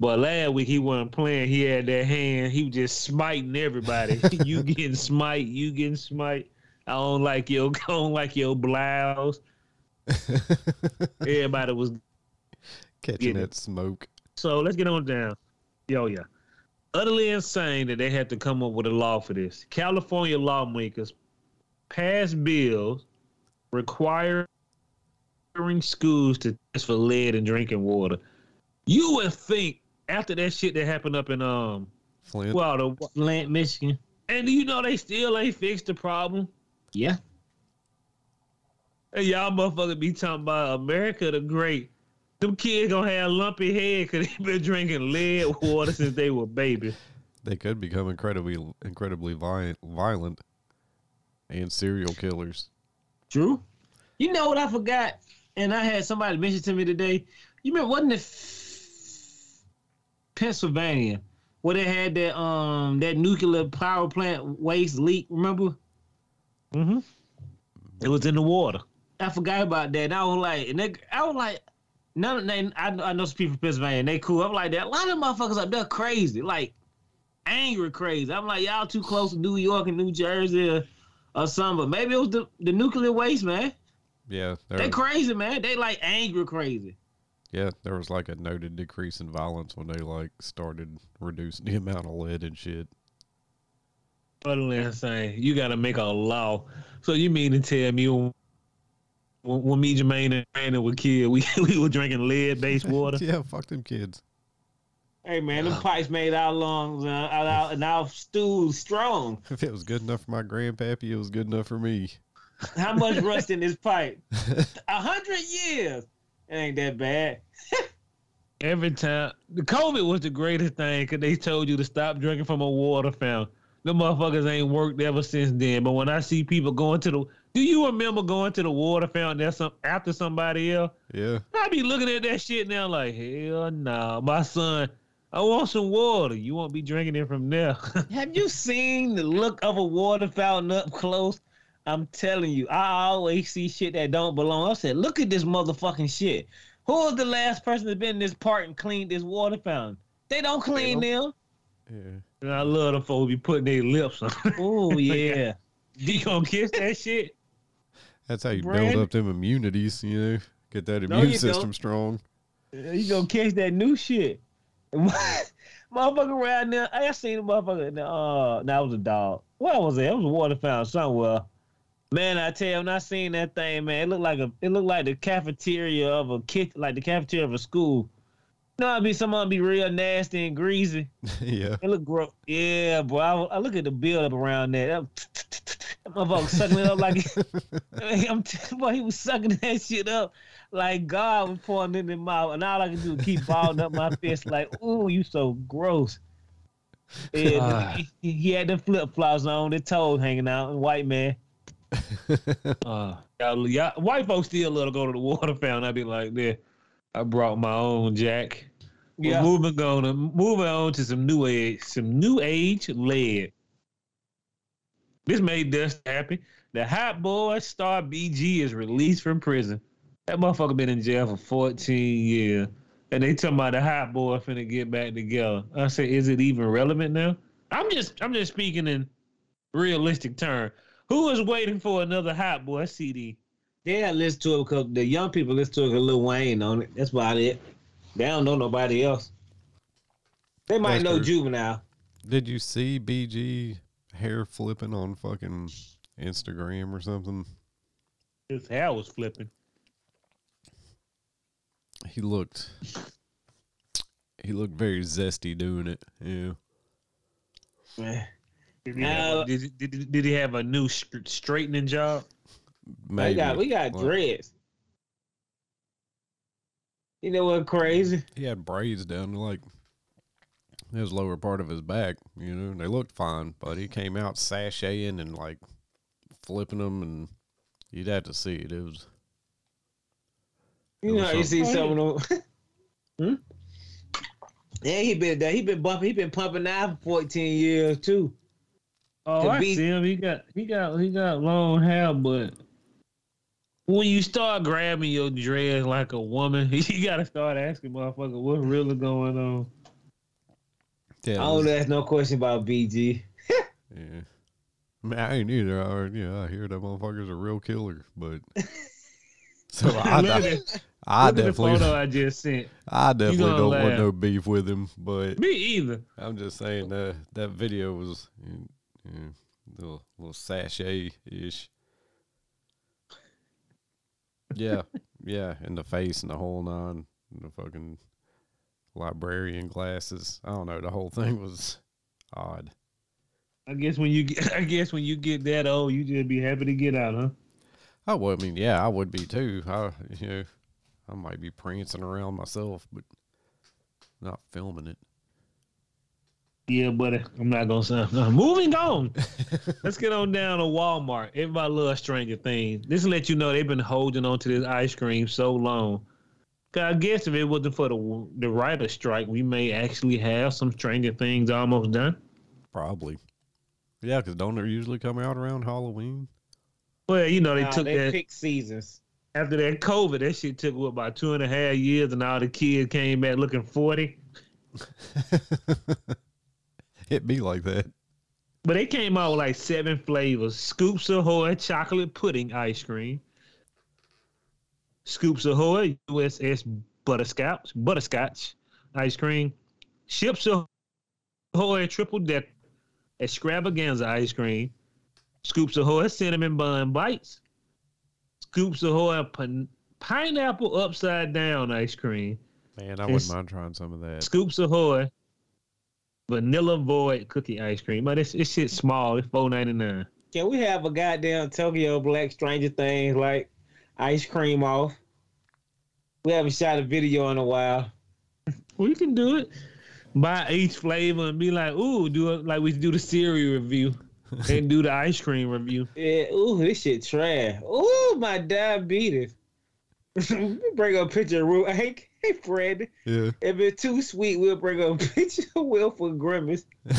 But last week he wasn't playing. He had that hand. He was just smiting everybody. you getting smite. You getting smite. I don't like your. I don't like your blouse. Everybody was Catching it. that smoke. so let's get on down. Yo, yeah. Utterly insane that they had to come up with a law for this. California lawmakers passed bills requiring schools to test for lead in drinking water. You would think after that shit that happened up in um Flint. well the Flint, Michigan. and do you know they still ain't fixed the problem? Yeah. And y'all motherfucker be talking about America the great. Them kids gonna have lumpy head because they been drinking lead water since they were babies. they could become incredibly, incredibly violent, violent, and serial killers. True. You know what I forgot? And I had somebody mention to me today. You remember, wasn't it F- Pennsylvania where they had that um that nuclear power plant waste leak? Remember? Mm-hmm. It was in the water. I forgot about that. And I was like, and they, I was like, none of they. I, know- I know some people from Pennsylvania. And they cool. I'm like that. A lot of them motherfuckers up there crazy, like angry crazy. I'm like, y'all too close to New York and New Jersey or, or something. But maybe it was the, the nuclear waste, man. Yeah, there, They crazy, man. They like angry crazy. Yeah, there was like a noted decrease in violence when they like started reducing the amount of lead and shit. Utterly insane. You got to make a law. So you mean to tell me when, when me, Jermaine, and Brandon were kids, we, we were drinking lead-based water? yeah, fuck them kids. Hey man, them pipes made our lungs uh, our, our, and our stools strong. If it was good enough for my grandpappy, it was good enough for me. How much rust in this pipe? A hundred years. It ain't that bad. Every time. The COVID was the greatest thing because they told you to stop drinking from a water fountain. The motherfuckers ain't worked ever since then. But when I see people going to the, do you remember going to the water fountain that's some, after somebody else? Yeah, I be looking at that shit now like, hell nah. My son, I want some water. You won't be drinking it from there. Have you seen the look of a water fountain up close? I'm telling you, I always see shit that don't belong. I said, look at this motherfucking shit. Who was the last person that's been in this park and cleaned this water fountain? They don't clean them. yeah. And I love them folks be putting their lips on. Oh yeah. you gonna kiss that shit? That's how you Brand- build up them immunities, you know, get that immune you system don't. strong. You gonna catch that new shit. What? Motherfucker around there. I seen a motherfucker. in the, Uh, that was a dog. Where was it? It was a water fountain somewhere. Man, I tell you, when I seen that thing, man, it looked like a, it looked like the cafeteria of a kid, like the cafeteria of a school. You know, I be someone be real nasty and greasy. yeah. It look gross. Yeah, bro. I, I look at the build up around that. That, motherfucker sucking it up like I'm t- boy, he was sucking that shit up like God was pouring it in his mouth, and all I could do is keep balling up my fist like, "Ooh, you so gross." Yeah, Ah. he, he had the flip flops on, the toes hanging out, and white man. Uh, y'all, y'all, white folks still love to go to the water fountain. I'd be like, there, I brought my own Jack. Yeah. moving on, to, moving on to some new age, some new age lead. This made Dust happy. The hot boy star BG is released from prison. That motherfucker been in jail for 14 years. And they talking about the hot boy finna get back together. I say, is it even relevant now? I'm just I'm just speaking in realistic terms. Who is waiting for another hot boy CD? Yeah, listen to it because the young people listen to it because Lil Wayne on it. That's about it. They don't know nobody else. They might That's know true. Juvenile. Did you see BG hair flipping on fucking Instagram or something? His hair was flipping. He looked he looked very zesty doing it. Yeah. Man. Did he, have, Uh, a, did, did, did he have a new straightening job? We got we got Like, dreads. You know what crazy? He had braids down to like his lower part of his back, you know, they looked fine, but he came out sashaying and like flipping them, and you'd have to see it. It was You It know, was you see something. some of them. hmm? Yeah, he been he been bumping. He been pumping out for fourteen years too. Oh, I be- see him. He got he got he got long hair, but when you start grabbing your dreads like a woman, you gotta start asking motherfucker what's really going on. yeah. I don't ask no question about BG. yeah. I, mean, I ain't either. I, yeah, I hear that motherfucker's a real killer, but so I, Look at I, it. I Look at the photo I just sent. I definitely don't want no beef with him, but Me either. I'm just saying that that video was know, little little sachet ish. Yeah, yeah, in the face and the whole nine, and the fucking librarian glasses. I don't know. The whole thing was odd. I guess when you get, I guess when you get that old, you just be happy to get out, huh? I would. I mean, yeah, I would be too. I, you know, I might be prancing around myself, but not filming it. Yeah, buddy. I'm not gonna say. no. Moving on. Let's get on down to Walmart. Everybody loves Stranger Things. This will let you know they've been holding on to this ice cream so long. 'Cause I guess if it wasn't for the the writer strike, we may actually have some Stranger Things almost done. Probably. Yeah, because don't they usually come out around Halloween? Well, you know they Nah, took they that pick seasons. after that COVID. That shit took what about two and a half years, and all the kids came back looking forty. it be like that. But they came out with like seven flavors: Scoops of Ahoy chocolate pudding ice cream, Scoops of Ahoy USS butterscotch butterscotch ice cream, Ships of Ahoy triple decker extravaganza ice cream, Scoops of Ahoy cinnamon bun bites, Scoops Ahoy pin- pineapple upside down ice cream, Man, I wouldn't mind trying some of that. Scoops Ahoy vanilla void cookie ice cream. But it's it's shit small. It's four ninety nine. Can we have a goddamn Tokyo Black Stranger Things like ice cream off? We haven't shot a video in a while. We can do it. Buy each flavor and be like, ooh, do it like we do the cereal review and do the ice cream review. Yeah, ooh, this shit trash. Ooh, my diabetes. bring a picture of Ru. Hey, hey, Fred. Yeah. If it's too sweet, we'll bring up a picture of Will for Grimace.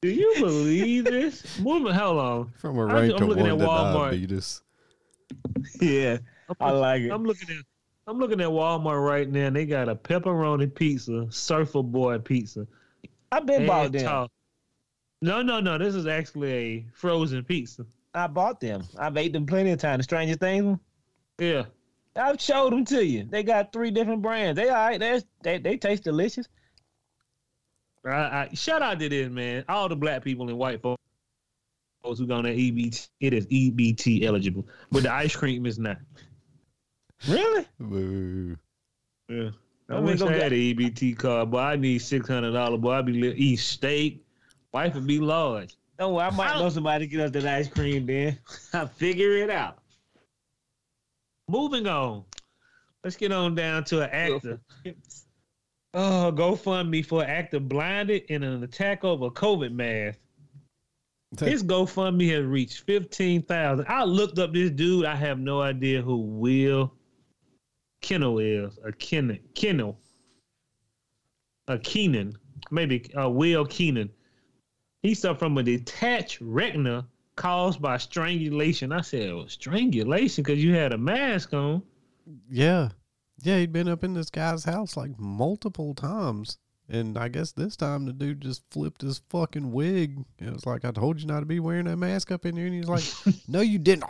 Do you believe this? Woman, how long? From a I'm- rank I'm of looking one at Walmart. diabetes. Yeah, I like it. I'm looking at I'm looking at Walmart right now. and They got a pepperoni pizza, Surfer Boy pizza. I've been bought and them. talk- No, no, no. This is actually a frozen pizza. I bought them. I've ate them plenty of times. The Stranger Things. Yeah. I've showed them to you. They got three different brands. They all right. They're, they they taste delicious. I, I, shout out to this man. All the black people and white folks who got that EBT. It is EBT eligible, but the ice cream is not. Really? Boo. Yeah. I, I mean, wish I get- had an EBT card, but I need six hundred dollars. Boy, I be li- eat steak. Wife would be large. Don't worry. I might I know somebody to get us that ice cream. Then I'll figure it out. Moving on. Let's get on down to an actor. Oh, GoFundMe for an actor blinded in an attack over a COVID mask. His GoFundMe has reached fifteen thousand. I looked up this dude. I have no idea who Will Kennel is. A Kennel. Kennel. A Keenan. Maybe uh, Will Keenan. He suffered from a detached retina caused by strangulation. I said, well, strangulation because you had a mask on. Yeah. Yeah, he'd been up in this guy's house like multiple times. And I guess this time the dude just flipped his fucking wig. It was like, I told you not to be wearing that mask up in here. And he's like, No, you didn't.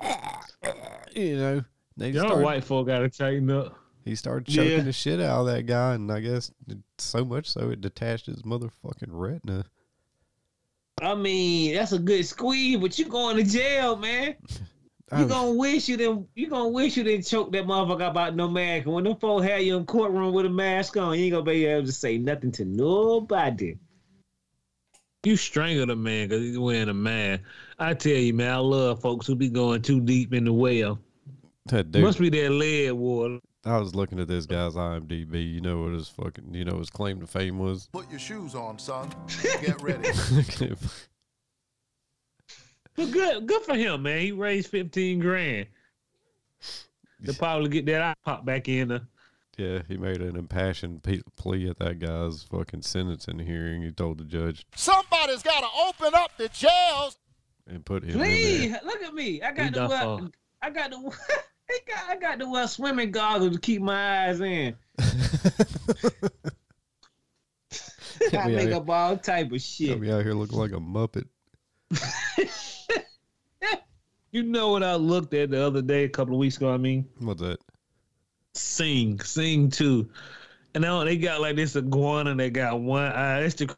you know, they Y'all started, white folk got to tighten up. he started choking Yeah. the shit out of that guy. And I guess it, so much so it detached his motherfucking retina. I mean, that's a good squeeze, but you going to jail, man. You was- gonna wish you didn't. You gonna wish you didn't choke that motherfucker about no mask. And when them folks had you in courtroom with a mask on, you ain't gonna be able to say nothing to nobody. You strangled a man because he's wearing a mask. I tell you, man, I love folks who be going too deep in the well. that dude, Must be that lead water. I was looking at this guy's IMDb. You know what his fucking, you know, his claim to fame was? Put your shoes on, son. Get ready. But good, good for him, man. He raised fifteen grand to probably get that eye pop back in. The, Yeah, he made an impassioned plea at that guy's fucking sentencing hearing. He told the judge Somebody's got to open up the jails. and put him Please in there. look at me. I We got the done well, for. I got the I got I got the well swimming goggles to keep my eyes in. I make up all type of shit. me out here looking like a muppet. you know what I looked at the other day, a couple of weeks ago. I mean, What's that? Sing, Sing 2, and now they got like this iguana that got one eye. It's the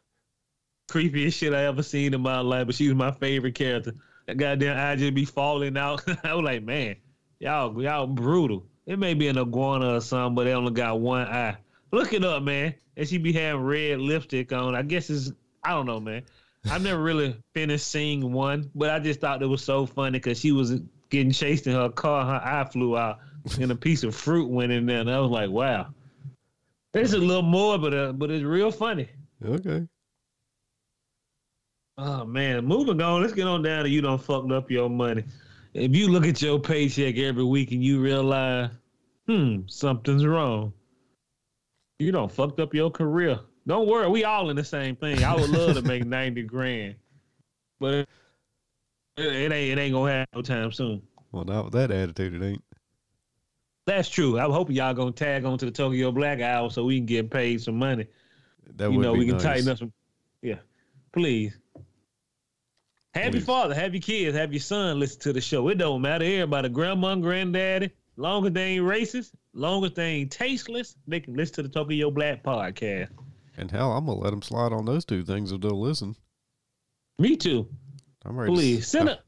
creepiest shit I ever seen in my life. But she was my favorite character. That goddamn eye just be falling out. I was like, man, y'all y'all brutal. It may be an iguana or something, but they only got one eye. Look it up, man. And she be having red lipstick on. I guess it's I don't know, man. I've never really finished seeing one, but I just thought it was so funny because she was getting chased in her car, her eye flew out, and a piece of fruit went in there, and I was like, wow. There's a little more, but uh, but it's real funny. Okay. Oh man, moving on. Let's get on down to you don't fucked up your money. If you look at your paycheck every week and you realize, hmm, something's wrong. You don't fucked up your career. Don't worry, we all in the same thing. I would love to make ninety grand, but it, it ain't it ain't gonna happen no time soon. Well, not with that attitude, it ain't. That's true. I'm hoping y'all gonna tag on to the Tokyo Black Hour so we can get paid some money. That you would know, be we can tighten up some. Yeah, please. Have your father, have your kids, have your son listen to the show. It don't matter. Everybody, grandma, granddaddy, long as they ain't racist, long as they ain't tasteless, they can listen to the Tokyo Black podcast. And hell, I'm gonna let them slide on those two things if they'll listen. Me too. I'm ready. to Please s- send a.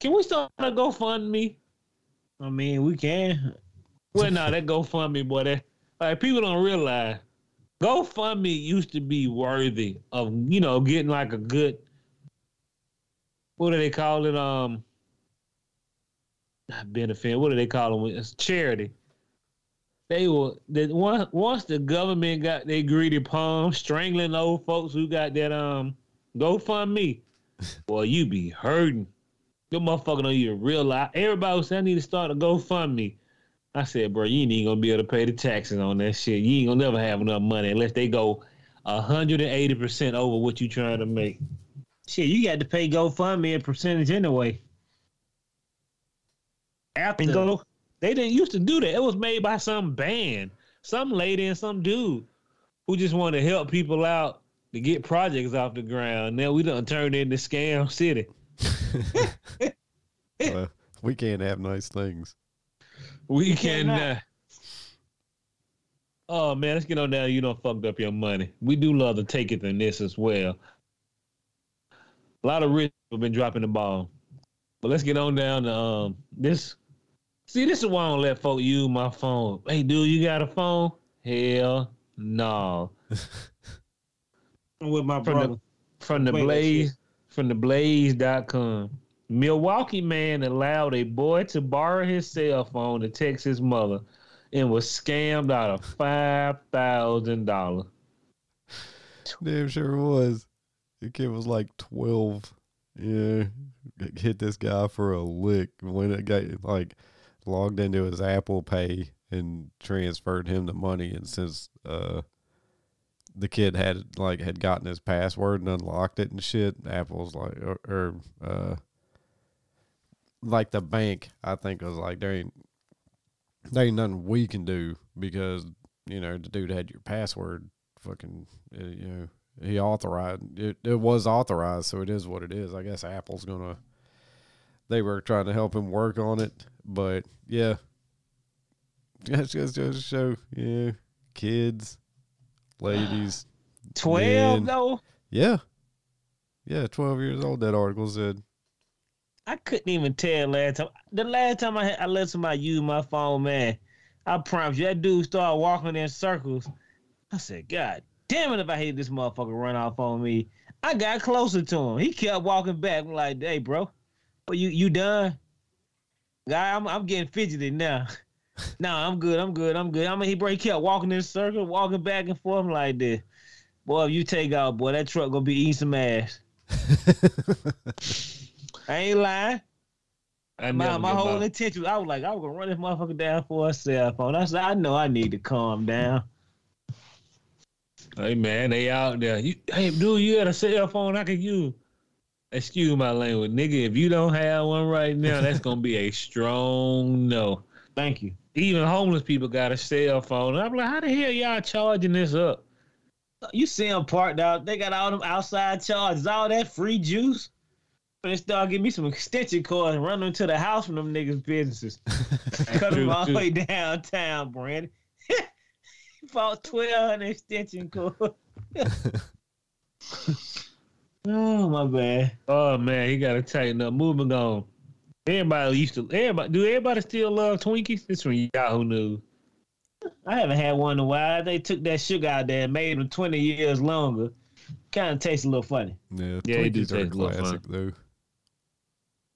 Can we start a GoFundMe? I mean, we can. Well, no, that GoFundMe, boy, that like people don't realize GoFundMe used to be worthy of you know getting like a good what do they call it? Um, not benefit. What do they call them? It's charity. They will. that once once the government got their greedy palm strangling old folks who got that um GoFundMe. Well, you be hurting. Your motherfucker don't even realize. Everybody was saying I need to start a GoFundMe. I said, bro, you ain't even gonna be able to pay the taxes on that shit. You ain't gonna never have enough money unless they go hundred and eighty percent over what you trying to make. Shit, you got to pay GoFundMe a percentage anyway. After And go They didn't used to do that. It was made by some band, some lady and some dude who just wanted to help people out to get projects off the ground. Now we done turned into scam city. Well, we can't have nice things. We can't can. Uh, oh man, let's get on down. You don't fucked up your money. We do love to take it than this as well. A lot of rich have been dropping the ball, but let's get on down to um this. See, this is why I don't let folk use my phone. Hey, dude, you got a phone? Hell no. with my From brother. the from the Wait, blaze from the blaze.com. Milwaukee man allowed a boy to borrow his cell phone to text his mother and was scammed out of five thousand dollars. Damn sure was. The kid was like twelve. Yeah, hit this guy for a lick when it got like logged into his Apple Pay and transferred him the money. And since uh the kid had like had gotten his password and unlocked it and shit, Apple's like or, or uh like the bank, I think was like there ain't there ain't nothing we can do because you know the dude had your password. Fucking, uh, you know, he authorized it. It was authorized, so it is what it is. I guess Apple's gonna. They were trying to help him work on it, but yeah, just just just show yeah, kids, ladies, Twelve Men. though. yeah, yeah, twelve years old. That article said. I couldn't even tell last time. The last time I had, I let somebody use my phone, man, I promise you, that dude started walking in circles. I said, God damn it, if I hate this motherfucker run off on me. I got closer to him. He kept walking back. I'm like, hey, bro, but you you done? Guy, I'm I'm getting fidgety now. no, I'm good. I'm good. I'm good. I mean, he bro, he kept walking in a circle, walking back and forth like this. Boy, if you take out, boy, that truck gonna be eating some ass. I ain't lying. I My, my whole intention, I was like, I was gonna run this motherfucker down for a cell phone. I said, I know I need to calm down. Hey man, they out there. You, hey dude, you got a cell phone I can use. Excuse my language, nigga. If you don't have one right now, that's gonna be a strong no. Thank you. Even homeless people got a cell phone. I'm like, how the hell y'all charging this up? You see them parked out, they got all them outside charges, all that free juice. They start giving me some extension cords and run them to the house from them niggas' businesses. Cut them all the way downtown, Brandon. Bought 1200 extension cords. oh, my bad. Oh man, he gotta tighten up. Moving on. Everybody used to. Everybody do. Everybody still love Twinkies. This from Yahoo News. I haven't had one in a while. They took that sugar out there and made them 20 years longer. Kind of tastes a little funny. Yeah, Yeah, it do Twinkies are a taste little classic though.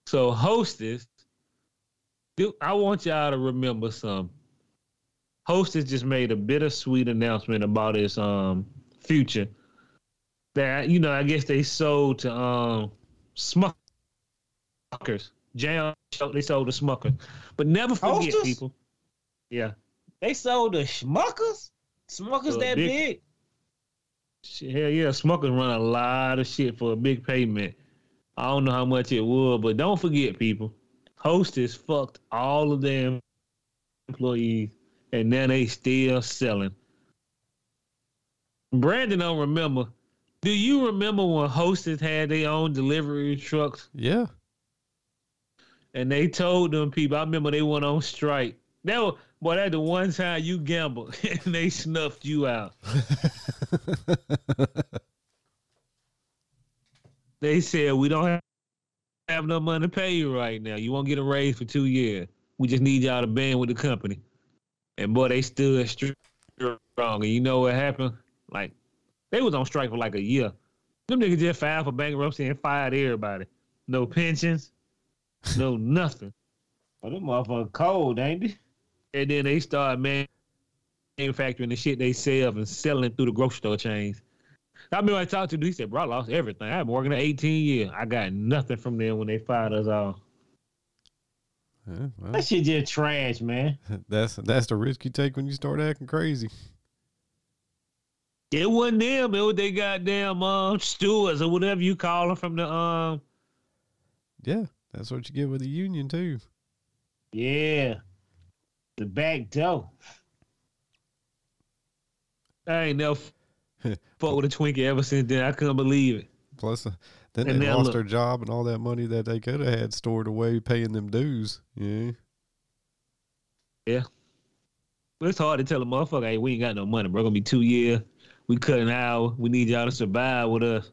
So Hostess, dude, I want y'all to remember some. Hostess just made a bittersweet announcement about his um future. That you know, I guess they sold to um Smuckers, Jam. They sold to Smuckers, but never forget Hostess? people. Yeah, They sold to Smuckers? Smuckers that big- big? Hell yeah, Smuckers run a lot of shit for a big payment. I don't know how much it would, but don't forget, people. Hostess fucked all of them employees, and now they still selling. Brandon don't remember. Do you remember when Hostess had their own delivery trucks Yeah, and they told them people? I remember they went on strike. That was boy. That the one time you gambled and they snuffed you out. They said we don't have, have no money to pay you right now. You won't get a raise for two years. We just need y'all to band with the company. And boy, they stood str- strong. And you know what happened? Like they was on strike for like a year. Them niggas just filed for bankruptcy and fired everybody. No pensions, no nothing. Oh, them motherfuckers cold, ain't they? And then they started man- manufacturing the shit they sell and selling through the grocery store chains. I remember I talked to him, he said, bro, I lost everything. I've been working there 18 years. I got nothing from them when they fired us all. Yeah, well, That shit just trash, man. that's that's the risk you take when you start acting crazy. It wasn't them. It was they goddamn um, stewards or whatever you call them from the um. Yeah, that's what you get with the union too. Yeah. The back door. I ain't never fuck with a Twinkie ever since then. I couldn't believe it. Plus, uh, then And they lost look. their job and all that money that they could have had stored away paying them dues. Yeah. But it's hard to tell a motherfucker, hey, we ain't got no money, bro. Gonna be two years. We cut cutting out. We need y'all to survive with us.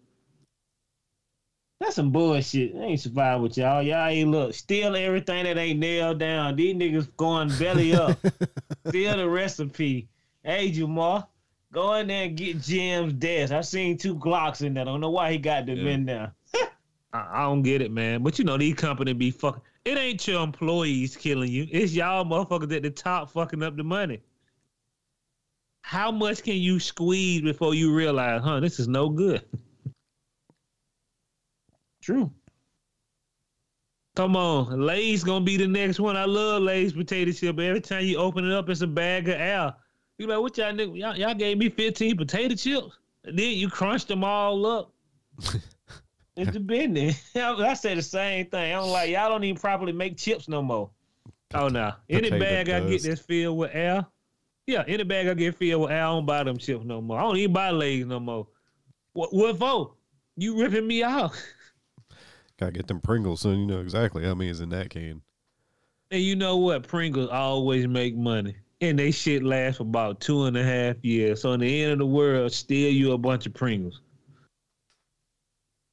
That's some bullshit. I ain't survive with y'all. Y'all ain't look. Steal everything that ain't nailed down. These niggas going belly up. Steal the recipe. Hey, Jamal. Go in there and get Jim's desk. I seen two Glocks in there. I don't know why he got them Yeah. in there. I, I don't get it, man. But you know these companies be fucking. It ain't your employees killing you. It's y'all motherfuckers at the top fucking up the money. How much can you squeeze before you realize, huh? This is no good. True. Come on, Lay's gonna be the next one. I love Lay's potato chip. But every time you open it up, it's a bag of air. You like, what y'all nigga? Y'all, y'all gave me 15 potato chips. And then you crunched them all up. It's the there. I said the same thing. I'm like, y'all don't even properly make chips no more. Oh no. Any bag I get that's filled with air. Yeah, any bag I get filled with air, I don't buy them chips no more. I don't even buy Lay's no more. What what for? You ripping me off? Gotta get them Pringles, son. You know exactly how many is in that can. And you know what? Pringles always make money. And they shit last for about two and a half years. So in the end of the world, still you a bunch of Pringles.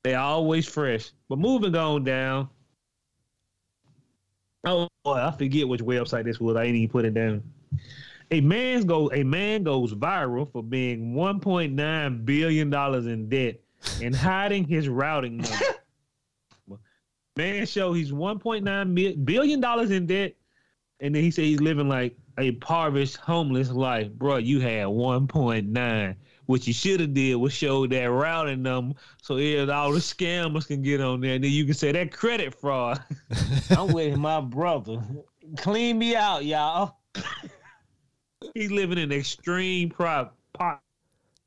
They always fresh. But moving on down. Oh boy, I forget which website this was. I ain't even put it down. A man's go a man goes viral for being 1.9 billion dollars in debt and hiding his routing number. man show he's 1.9 billion dollars in debt and then he said he's living like a impoverished homeless life bro you had 1.9 what you should have did was show that routing number so all the scammers can get on there and then you can say that credit fraud I'm with my brother. Clean me out, y'all. he's living in extreme prop po-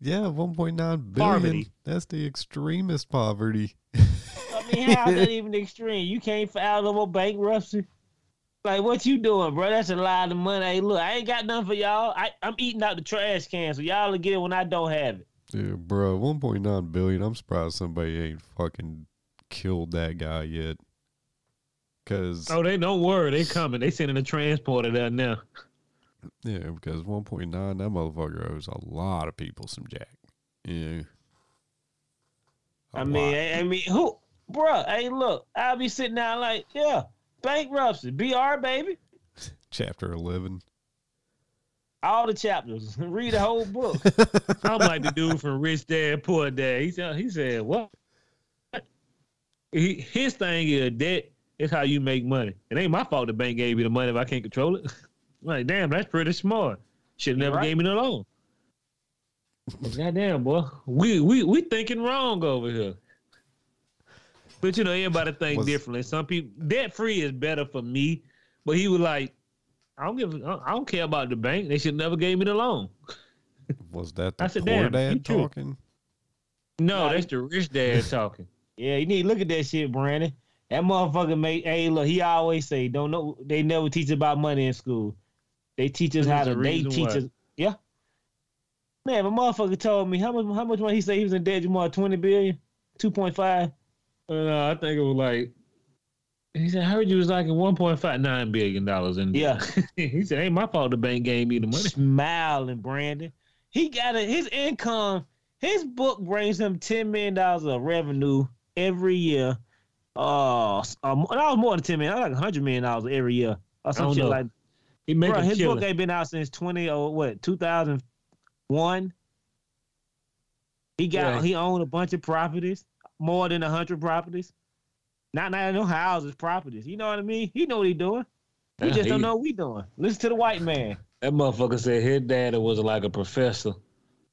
Yeah, 1.9 billion. Poverty. That's the extremist poverty. I mean, how is that even extreme? You can't file no more bankruptcy. Like, what you doing, bro? That's a lot of money. Hey, look, I ain't got nothing for y'all. I, I'm eating out the trash can, so y'all will get it when I don't have it. Yeah, bro, 1.9 billion. I'm surprised somebody ain't fucking killed that guy yet. Cause oh they don't worry they coming they sending a transporter down there now yeah, because 1.9 that motherfucker owes a lot of people some jack. Yeah. A I mean. I, I mean, who, bro? Hey, look, I'll be sitting down like, yeah, bankruptcy, BR, baby. chapter 11. All the chapters. Read the whole book. I'm like the dude from Rich Dad Poor Dad. He said, he said, what? He, his thing is debt is how you make money. It ain't my fault the bank gave you the money if I can't control it. like, damn, that's pretty smart. Should never Right. gave me the loan. Goddamn, boy, we we we thinking wrong over here. But you know, everybody think Was- differently. Some people debt free is better for me, but he was like, I don't give, I don't care about the bank. They should never gave me the loan. Was that the I said, poor damn, dad talking? No, Nah, that's the rich dad talking. Yeah, you need to look at that shit, Brandon. That motherfucker made. Hey, look, he always say, "Don't know." They never teach about money in school. They teach us how to. They teach us. Yeah. Man, my motherfucker told me how much. How much money he say he was in debt? Jamal twenty billion, two point five. Uh, I think it was like he said. I heard you was like in one point five nine billion dollars in. Yeah. he said, "Ain't my fault. The bank gave me the money." Smiling, Brandon. He got a, his income. His book brings him ten million dollars of revenue every year. Uh, um, that was more than ten million. Was like hundred million dollars every year or some don't shit know. like. He make Bro, his killing. book ain't been out since twenty or what two thousand one. He got Yeah. he owned a bunch of properties, more than hundred properties. Not not no houses, properties. You know what I mean? He know what he doing. We just don't know what we doing. Listen to the white man. That motherfucker said his daddy was like a professor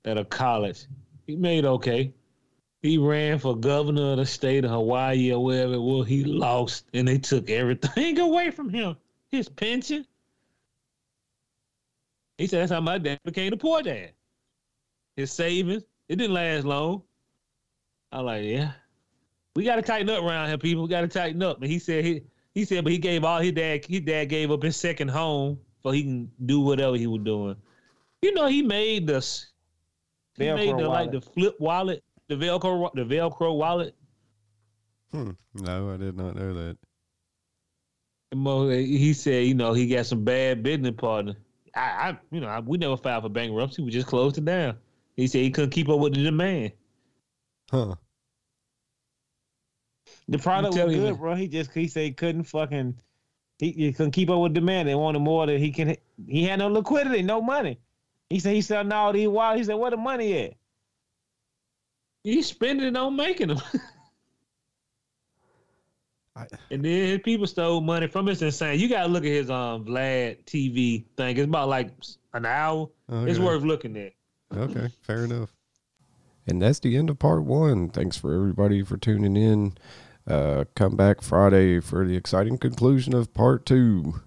at a college. He made okay. He ran for governor of the state of Hawaii or wherever it was. He lost, and they took everything away from him. His pension. He said that's how my dad became the poor dad. His savings. It didn't last long. I like, yeah. We gotta tighten up around here, people. We gotta tighten up. And he said he he said, but he gave all his dad his dad gave up his second home so he can do whatever he was doing. You know, he made this. He Velcro made the like the flip wallet, the Velcro, the Velcro wallet. Hmm. No, I did not know that. And Mo, he said, you know, he got some bad business partner. I, I you know, I, we never filed for bankruptcy. We just closed it down. He said he couldn't keep up with the demand. Huh. The product was good, bro. He just he said he couldn't fucking he, he couldn't keep up with demand. They wanted more than he can. He had no liquidity, no money. He said he selling all these wild. He said where the money at? He's spending it on making them. I- and then people stole money from him. It's insane. You gotta look at his um Vlad TV thing. It's about like an hour. It's worth looking at. Okay, fair enough. And that's the end of part one. Thanks for everybody for tuning in. Uh, come back Friday for the exciting conclusion of part two.